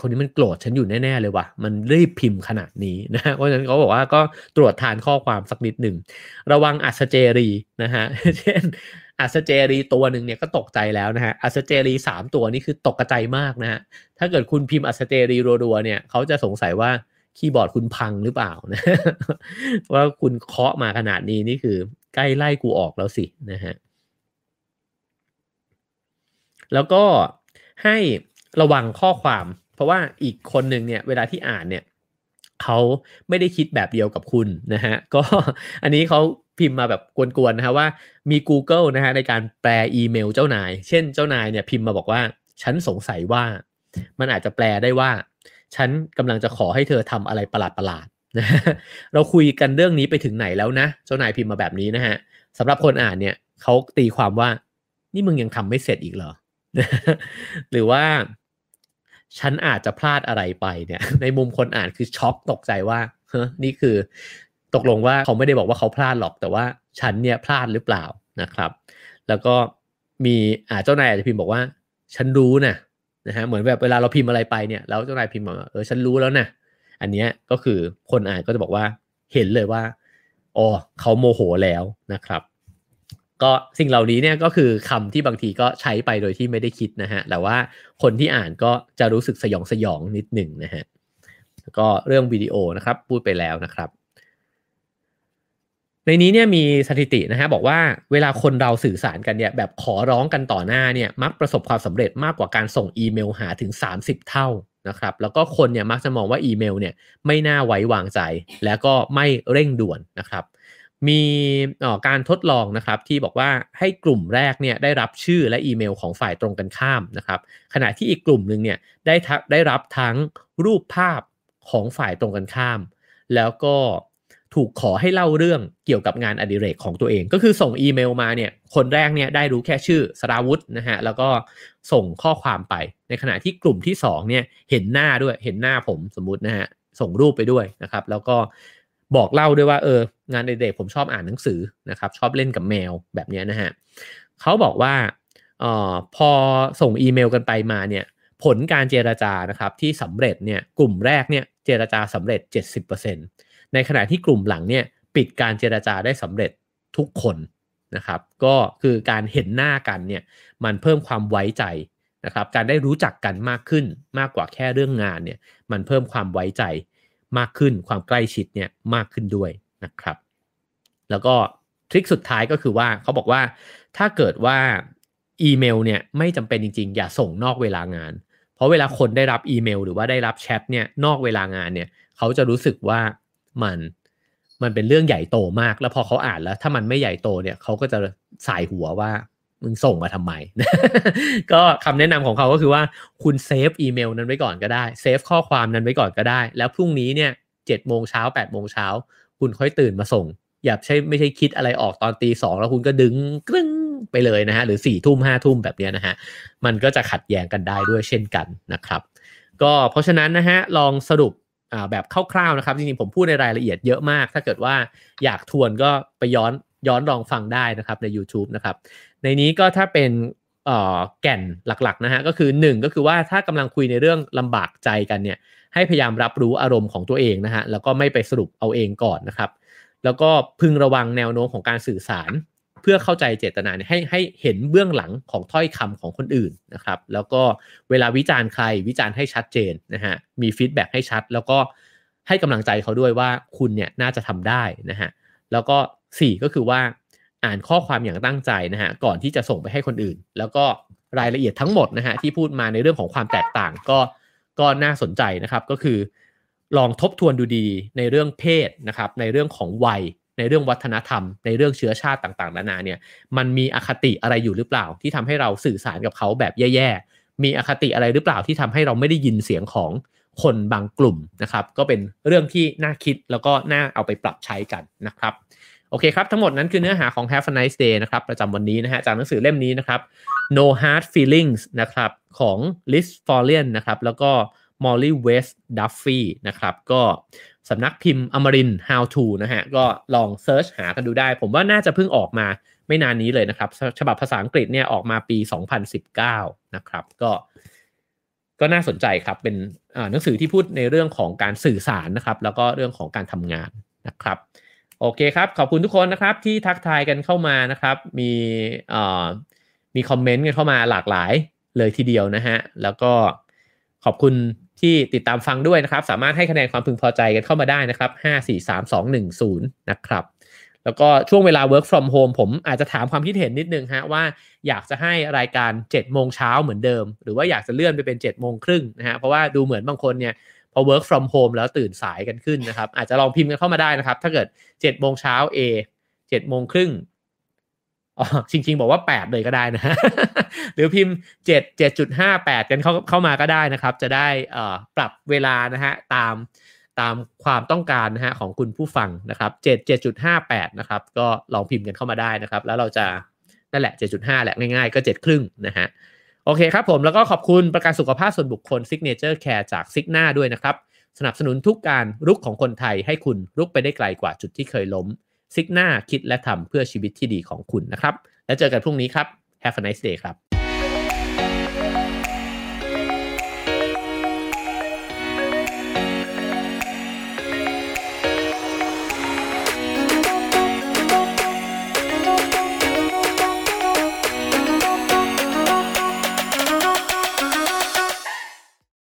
คนนี้มันโกรธฉันอยู่แน่ ๆ เลยว่ะ มันรีบพิมพ์ขนาดนี้นะเพราะฉะนั้นเขาบอกว่าก็ตรวจทานข้อความสักนิดหนึ่ง ระวังอัศเจรีนะฮะ เช่นอัศเจรีตัวหนึ่งเนี่ยก็ตกใจแล้วนะฮะอัศเจรีสามตัวนี่คือตกกระใจมากนะฮะ ถ้าเกิดคุณพิมพ์อัศเจรีรัวๆเนี่ยเขาจะสงสัยว่าคีย์บอร์ดคุณพังหรือเปล่านะว่าคุณเคาะมาขนาดนี้นี่คือใกล้ไล่กูออกแล้วสินะฮะแล้วก็ให้ระวังข้อความ เพราะว่าอีกคนหนึ่งเนี่ยเวลาที่อ่านเนี่ยเขาไม่ได้คิดแบบเดียวกับคุณนะฮะก็อันนี้เขาพิมพ์มาแบบกวนๆนะฮะว่ามี Google นะฮะในการแปลอีเมลเจ้านาย เช่นเจ้านายเนี่ยพิมพ์มาบอกว่าฉันสงสัยว่า มันอาจจะแปลได้ว่า ฉันกำลังจะขอให้เธอทำอะไรประหลาดๆนะเราคุยกันเรื่องนี้ไปถึงไหนแล้วนะเจ้านายพิมพ์มาแบบนี้นะฮะสำหรับคนอ่านเนี่ยเขาตีความว่า นี่มึงยังทำไม่เสร็จอีกเหรอหรือว่า ฉันอาจจะพลาดอะไรไปเนี่ย ในมุมคนอ่านคือช็อกตกใจว่าเฮ้นี่คือตกลงว่าเขาไม่ได้บอกว่าเขาพลาดหรอก แต่ว่าฉันเนี่ยพลาดหรือเปล่านะครับ แล้วก็มีอาเจ้านายอาจจะพิมพ์บอกว่า ฉันรู้นะนะฮะเหมือนแบบเวลาเราพิมพ์อะไรไปเนี่ยแล้วเจ้านายพิมพ์มาเออฉันรู้แล้วนะอันนี้ก็คือคนอ่านก็จะบอกว่าเห็นเลยว่าอ๋อเขาโมโหแล้วนะครับ ก็สิ่งเหล่านี้เนี่ยก็คือคำที่บางทีก็ใช้ไปโดยที่ไม่ได้คิดนะฮะ แต่ว่าคนที่อ่านก็จะรู้สึกสยองสยองนิดหนึ่งนะฮะก็เรื่องวิดีโอนะครับพูดไปแล้วนะครับ ในนี้เนี่ยมีสถิตินะฮะบอกว่าเวลาคนเราสื่อสารกันเนี่ยแบบขอร้องกันต่อหน้าเนี่ยมักประสบความสำเร็จมากกว่าการส่งอีเมลหาถึง 30 เท่านะครับ แล้วก็คนเนี่ยมักจะมองว่าอีเมลเนี่ยไม่น่าไว้วางใจ และก็ไม่เร่งด่วนนะครับ มีการทดลองนะครับที่บอกว่าให้กลุ่มแรกเนี่ยได้รับชื่อและอีเมลของฝ่ายตรงกันข้ามนะครับ ขณะที่อีกกลุ่มหนึ่งเนี่ยได้ได้รับทั้งรูปภาพของฝ่ายตรงกันข้าม แล้วก็ถูกขอให้เล่าเรื่องเกี่ยวกับงานอดิเรกของตัวเอง ก็คือส่งอีเมลมาเนี่ยคนแรกเนี่ยได้รู้แค่ชื่อสราวุธนะฮะแล้วก็ส่งข้อความไป ในขณะที่กลุ่มที่2เนี่ยเห็นหน้าด้วยเห็นหน้าผมสมมุตินะฮะส่งรูปไปด้วยนะครับ แล้วก็ บอกเล่าด้วยว่าเอองานเด็กๆผมชอบอ่านหนังสือนะครับชอบเล่นกับแมวแบบนี้นะฮะเขาบอกว่าออพอส่งอีเมลกันไปมาเนี่ยผลการเจรจานะครับที่สำเร็จเนี่ยกลุ่มแรกเนี่ยเจรจาสำเร็จ 70%ในขณะที่กลุ่มหลังเนี่ยปิดการเจรจาได้สำเร็จทุกคนนะครับก็คือการเห็นหน้ากันเนี่ยมันเพิ่มความไว้ใจนะครับการได้รู้จักกันมากขึ้นมากกว่าแค่เรื่องงานเนี่ยมันเพิ่มความไว้ใจ มากขึ้นความใกล้ชิดเนี่ยมากขึ้นด้วยนะครับ แล้วก็ทริคสุดท้ายก็คือว่าเขาบอกว่าถ้าเกิดว่าอีเมลเนี่ยไม่จำเป็นจริงๆ อย่าส่งนอกเวลางาน เพราะเวลาคนได้รับอีเมล หรือว่าได้รับแชทเนี่ยนอกเวลางานเนี่ยเขาจะรู้สึกว่ามันมันเป็นเรื่องใหญ่โตมาก แล้วพอเขาอ่านแล้ว ถ้ามันไม่ใหญ่โตเนี่ยเขาก็จะสายหัวว่า มึงส่งมาทำไม ก็คำแนะนำของเขาก็คือว่าคุณเซฟอีเมลนั้นไว้ก่อนก็ได้เซฟข้อความนั้นไว้ก่อนก็ได้ แล้วพรุ่งนี้เนี่ยเจ็ดโมงเช้าแปดโมงเช้าคุณค่อยตื่นมาส่ง อย่าใช่ไม่ใช่คิดอะไรออกตอนตีสองแล้วคุณก็ดึงกรึ้งไปเลยนะฮะหรือสี่ทุ่มห้าทุ่มแบบนี้นะฮะมันก็จะขัดแย้งกันได้ด้วยเช่นกันนะครับ ก็เพราะฉะนั้นนะฮะลองสรุปแบบคร่าวๆนะครับจริงๆผมพูดในรายละเอียดเยอะมาก ถ้าเกิดว่าอยากทวนก็ไปย้อนย้อนลองฟังได้นะครับใน YouTube นะครับ ในนี้ก็ถ้าเป็นแก่นหลักๆนะฮะก็คือ 1 ก็คือว่าถ้ากำลังคุยในเรื่องลำบากใจกันเนี่ยให้พยายามรับรู้อารมณ์ของตัวเองนะฮะแล้วก็ไม่ไปสรุปเอาเองก่อนนะครับ แล้วก็พึงระวังแนวโน้มของการสื่อสาร เพื่อเข้าใจเจตนาให้ให้เห็นเบื้องหลังของถ้อยคำของคนอื่นนะครับ แล้วก็เวลาวิจารณ์ใครวิจารณ์ให้ชัดเจนนะฮะมี feedback ให้ชัด แล้วก็ให้กำลังใจเขาด้วยว่าคุณเนี่ยน่าจะทำได้นะฮะแล้วก็ 4 ก็คือว่า อ่านข้อความอย่างตั้งใจนะฮะก่อนที่จะส่งไปให้คนอื่น แล้วก็รายละเอียดทั้งหมดนะฮะที่พูดมาในเรื่องของความแตกต่างก็ก็น่าสนใจนะครับก็คือ ลองทบทวนดูดีในเรื่องเพศนะครับในเรื่องของวัย ในเรื่องวัฒนธรรม ในเรื่องเชื้อชาติต่างๆนานาเนี่ยมันมีอคติอะไรอยู่หรือเปล่า ที่ทำให้เราสื่อสารกับเขาแบบแย่ๆมีอคติอะไรหรือเปล่าที่ทำให้เราไม่ได้ยินเสียงของคนบางกลุ่มนะครับ ก็เป็นเรื่องที่น่าคิดแล้วก็น่าเอาไปปรับใช้กันนะครับ อเคครับ ทั้งหมดนั้นคือเนื้อหาของ Have a nice day นะครับ ประจำวันนี้นะฮะ จากหนังสือเล่มนี้นะครับ No Hard Feelings นะครับ ของ Liz f o r l i a n นะครับ แล้วก็ Molly West Duffy นะครับ ก็สำนักพิมพ์อมริน How to นะฮะ ก็ลองเซิร์ชหากันดูได้ ผมว่าน่าจะเพิ่งออกมาไม่นานนี้เลยนะครับ ฉบับภาษาอังกฤษเนี่ยออกมาปี 2019 นะครับ ก็ก็น่าสนใจครับ เป็นหนังสือที่พูดในเรื่องของการสื่อสารนะครับ แล้วก็เรื่องของการทำงานนะครับ โอเคครับ ขอบคุณทุกคนนะครับที่ทักทายกันเข้ามานะครับ มีมีคอมเมนต์กันเข้ามาหลากหลายเลยทีเดียวนะฮะ แล้วก็ขอบคุณที่ติดตามฟังด้วยนะครับ สามารถให้คะแนนความพึงพอใจกันเข้ามาได้นะครับ 5 4 3 2 1 0 นะครับ แล้วก็ช่วงเวลา work from home ผมอาจจะถามความคิดเห็นนิดนึงฮะว่าอยากจะให้รายการ7โมงเช้าเหมือนเดิม หรือว่าอยากจะเลื่อนไปเป็น7โมงครึ่งนะฮะ เพราะว่าดูเหมือนบางคนเนี่ย พอ work from home แล้วตื่นสายกันขึ้นนะครับ อาจจะลองพิมพ์กันเข้ามาได้นะครับ ถ้าเกิด7โมงเช้า A 7โมงครึ่งอ๋อจริงๆ บอกว่า 8 เลยก็ได้นะ หรือพิมพ์ 7 7.58 กันเข้าเข้ามาก็ได้นะครับ จะได้ปรับเวลานะฮะตามตามความต้องการนะฮะของคุณผู้ฟังนะครับ 7 7.58 นะครับ ก็ลองพิมพ์กันเข้ามาได้นะครับ แล้วเราจะนั่นแหละ 7.5 แหละง่ายๆ ก็ 7 ครึ่งนะฮะ โอเคครับผมแล้วก็ขอบคุณประกันสุขภาพส่วนบุคคล Signature Care จากซิกหน้าด้วยนะครับ สนับสนุนทุกการรุกของคนไทยให้คุณรุกไปได้ไกลกว่าจุดที่เคยล้มซิกหน้าคิดและทำเพื่อชีวิตที่ดีของคุณนะครับ แล้วเจอกันพรุ่งนี้ครับ Have a nice day ครับ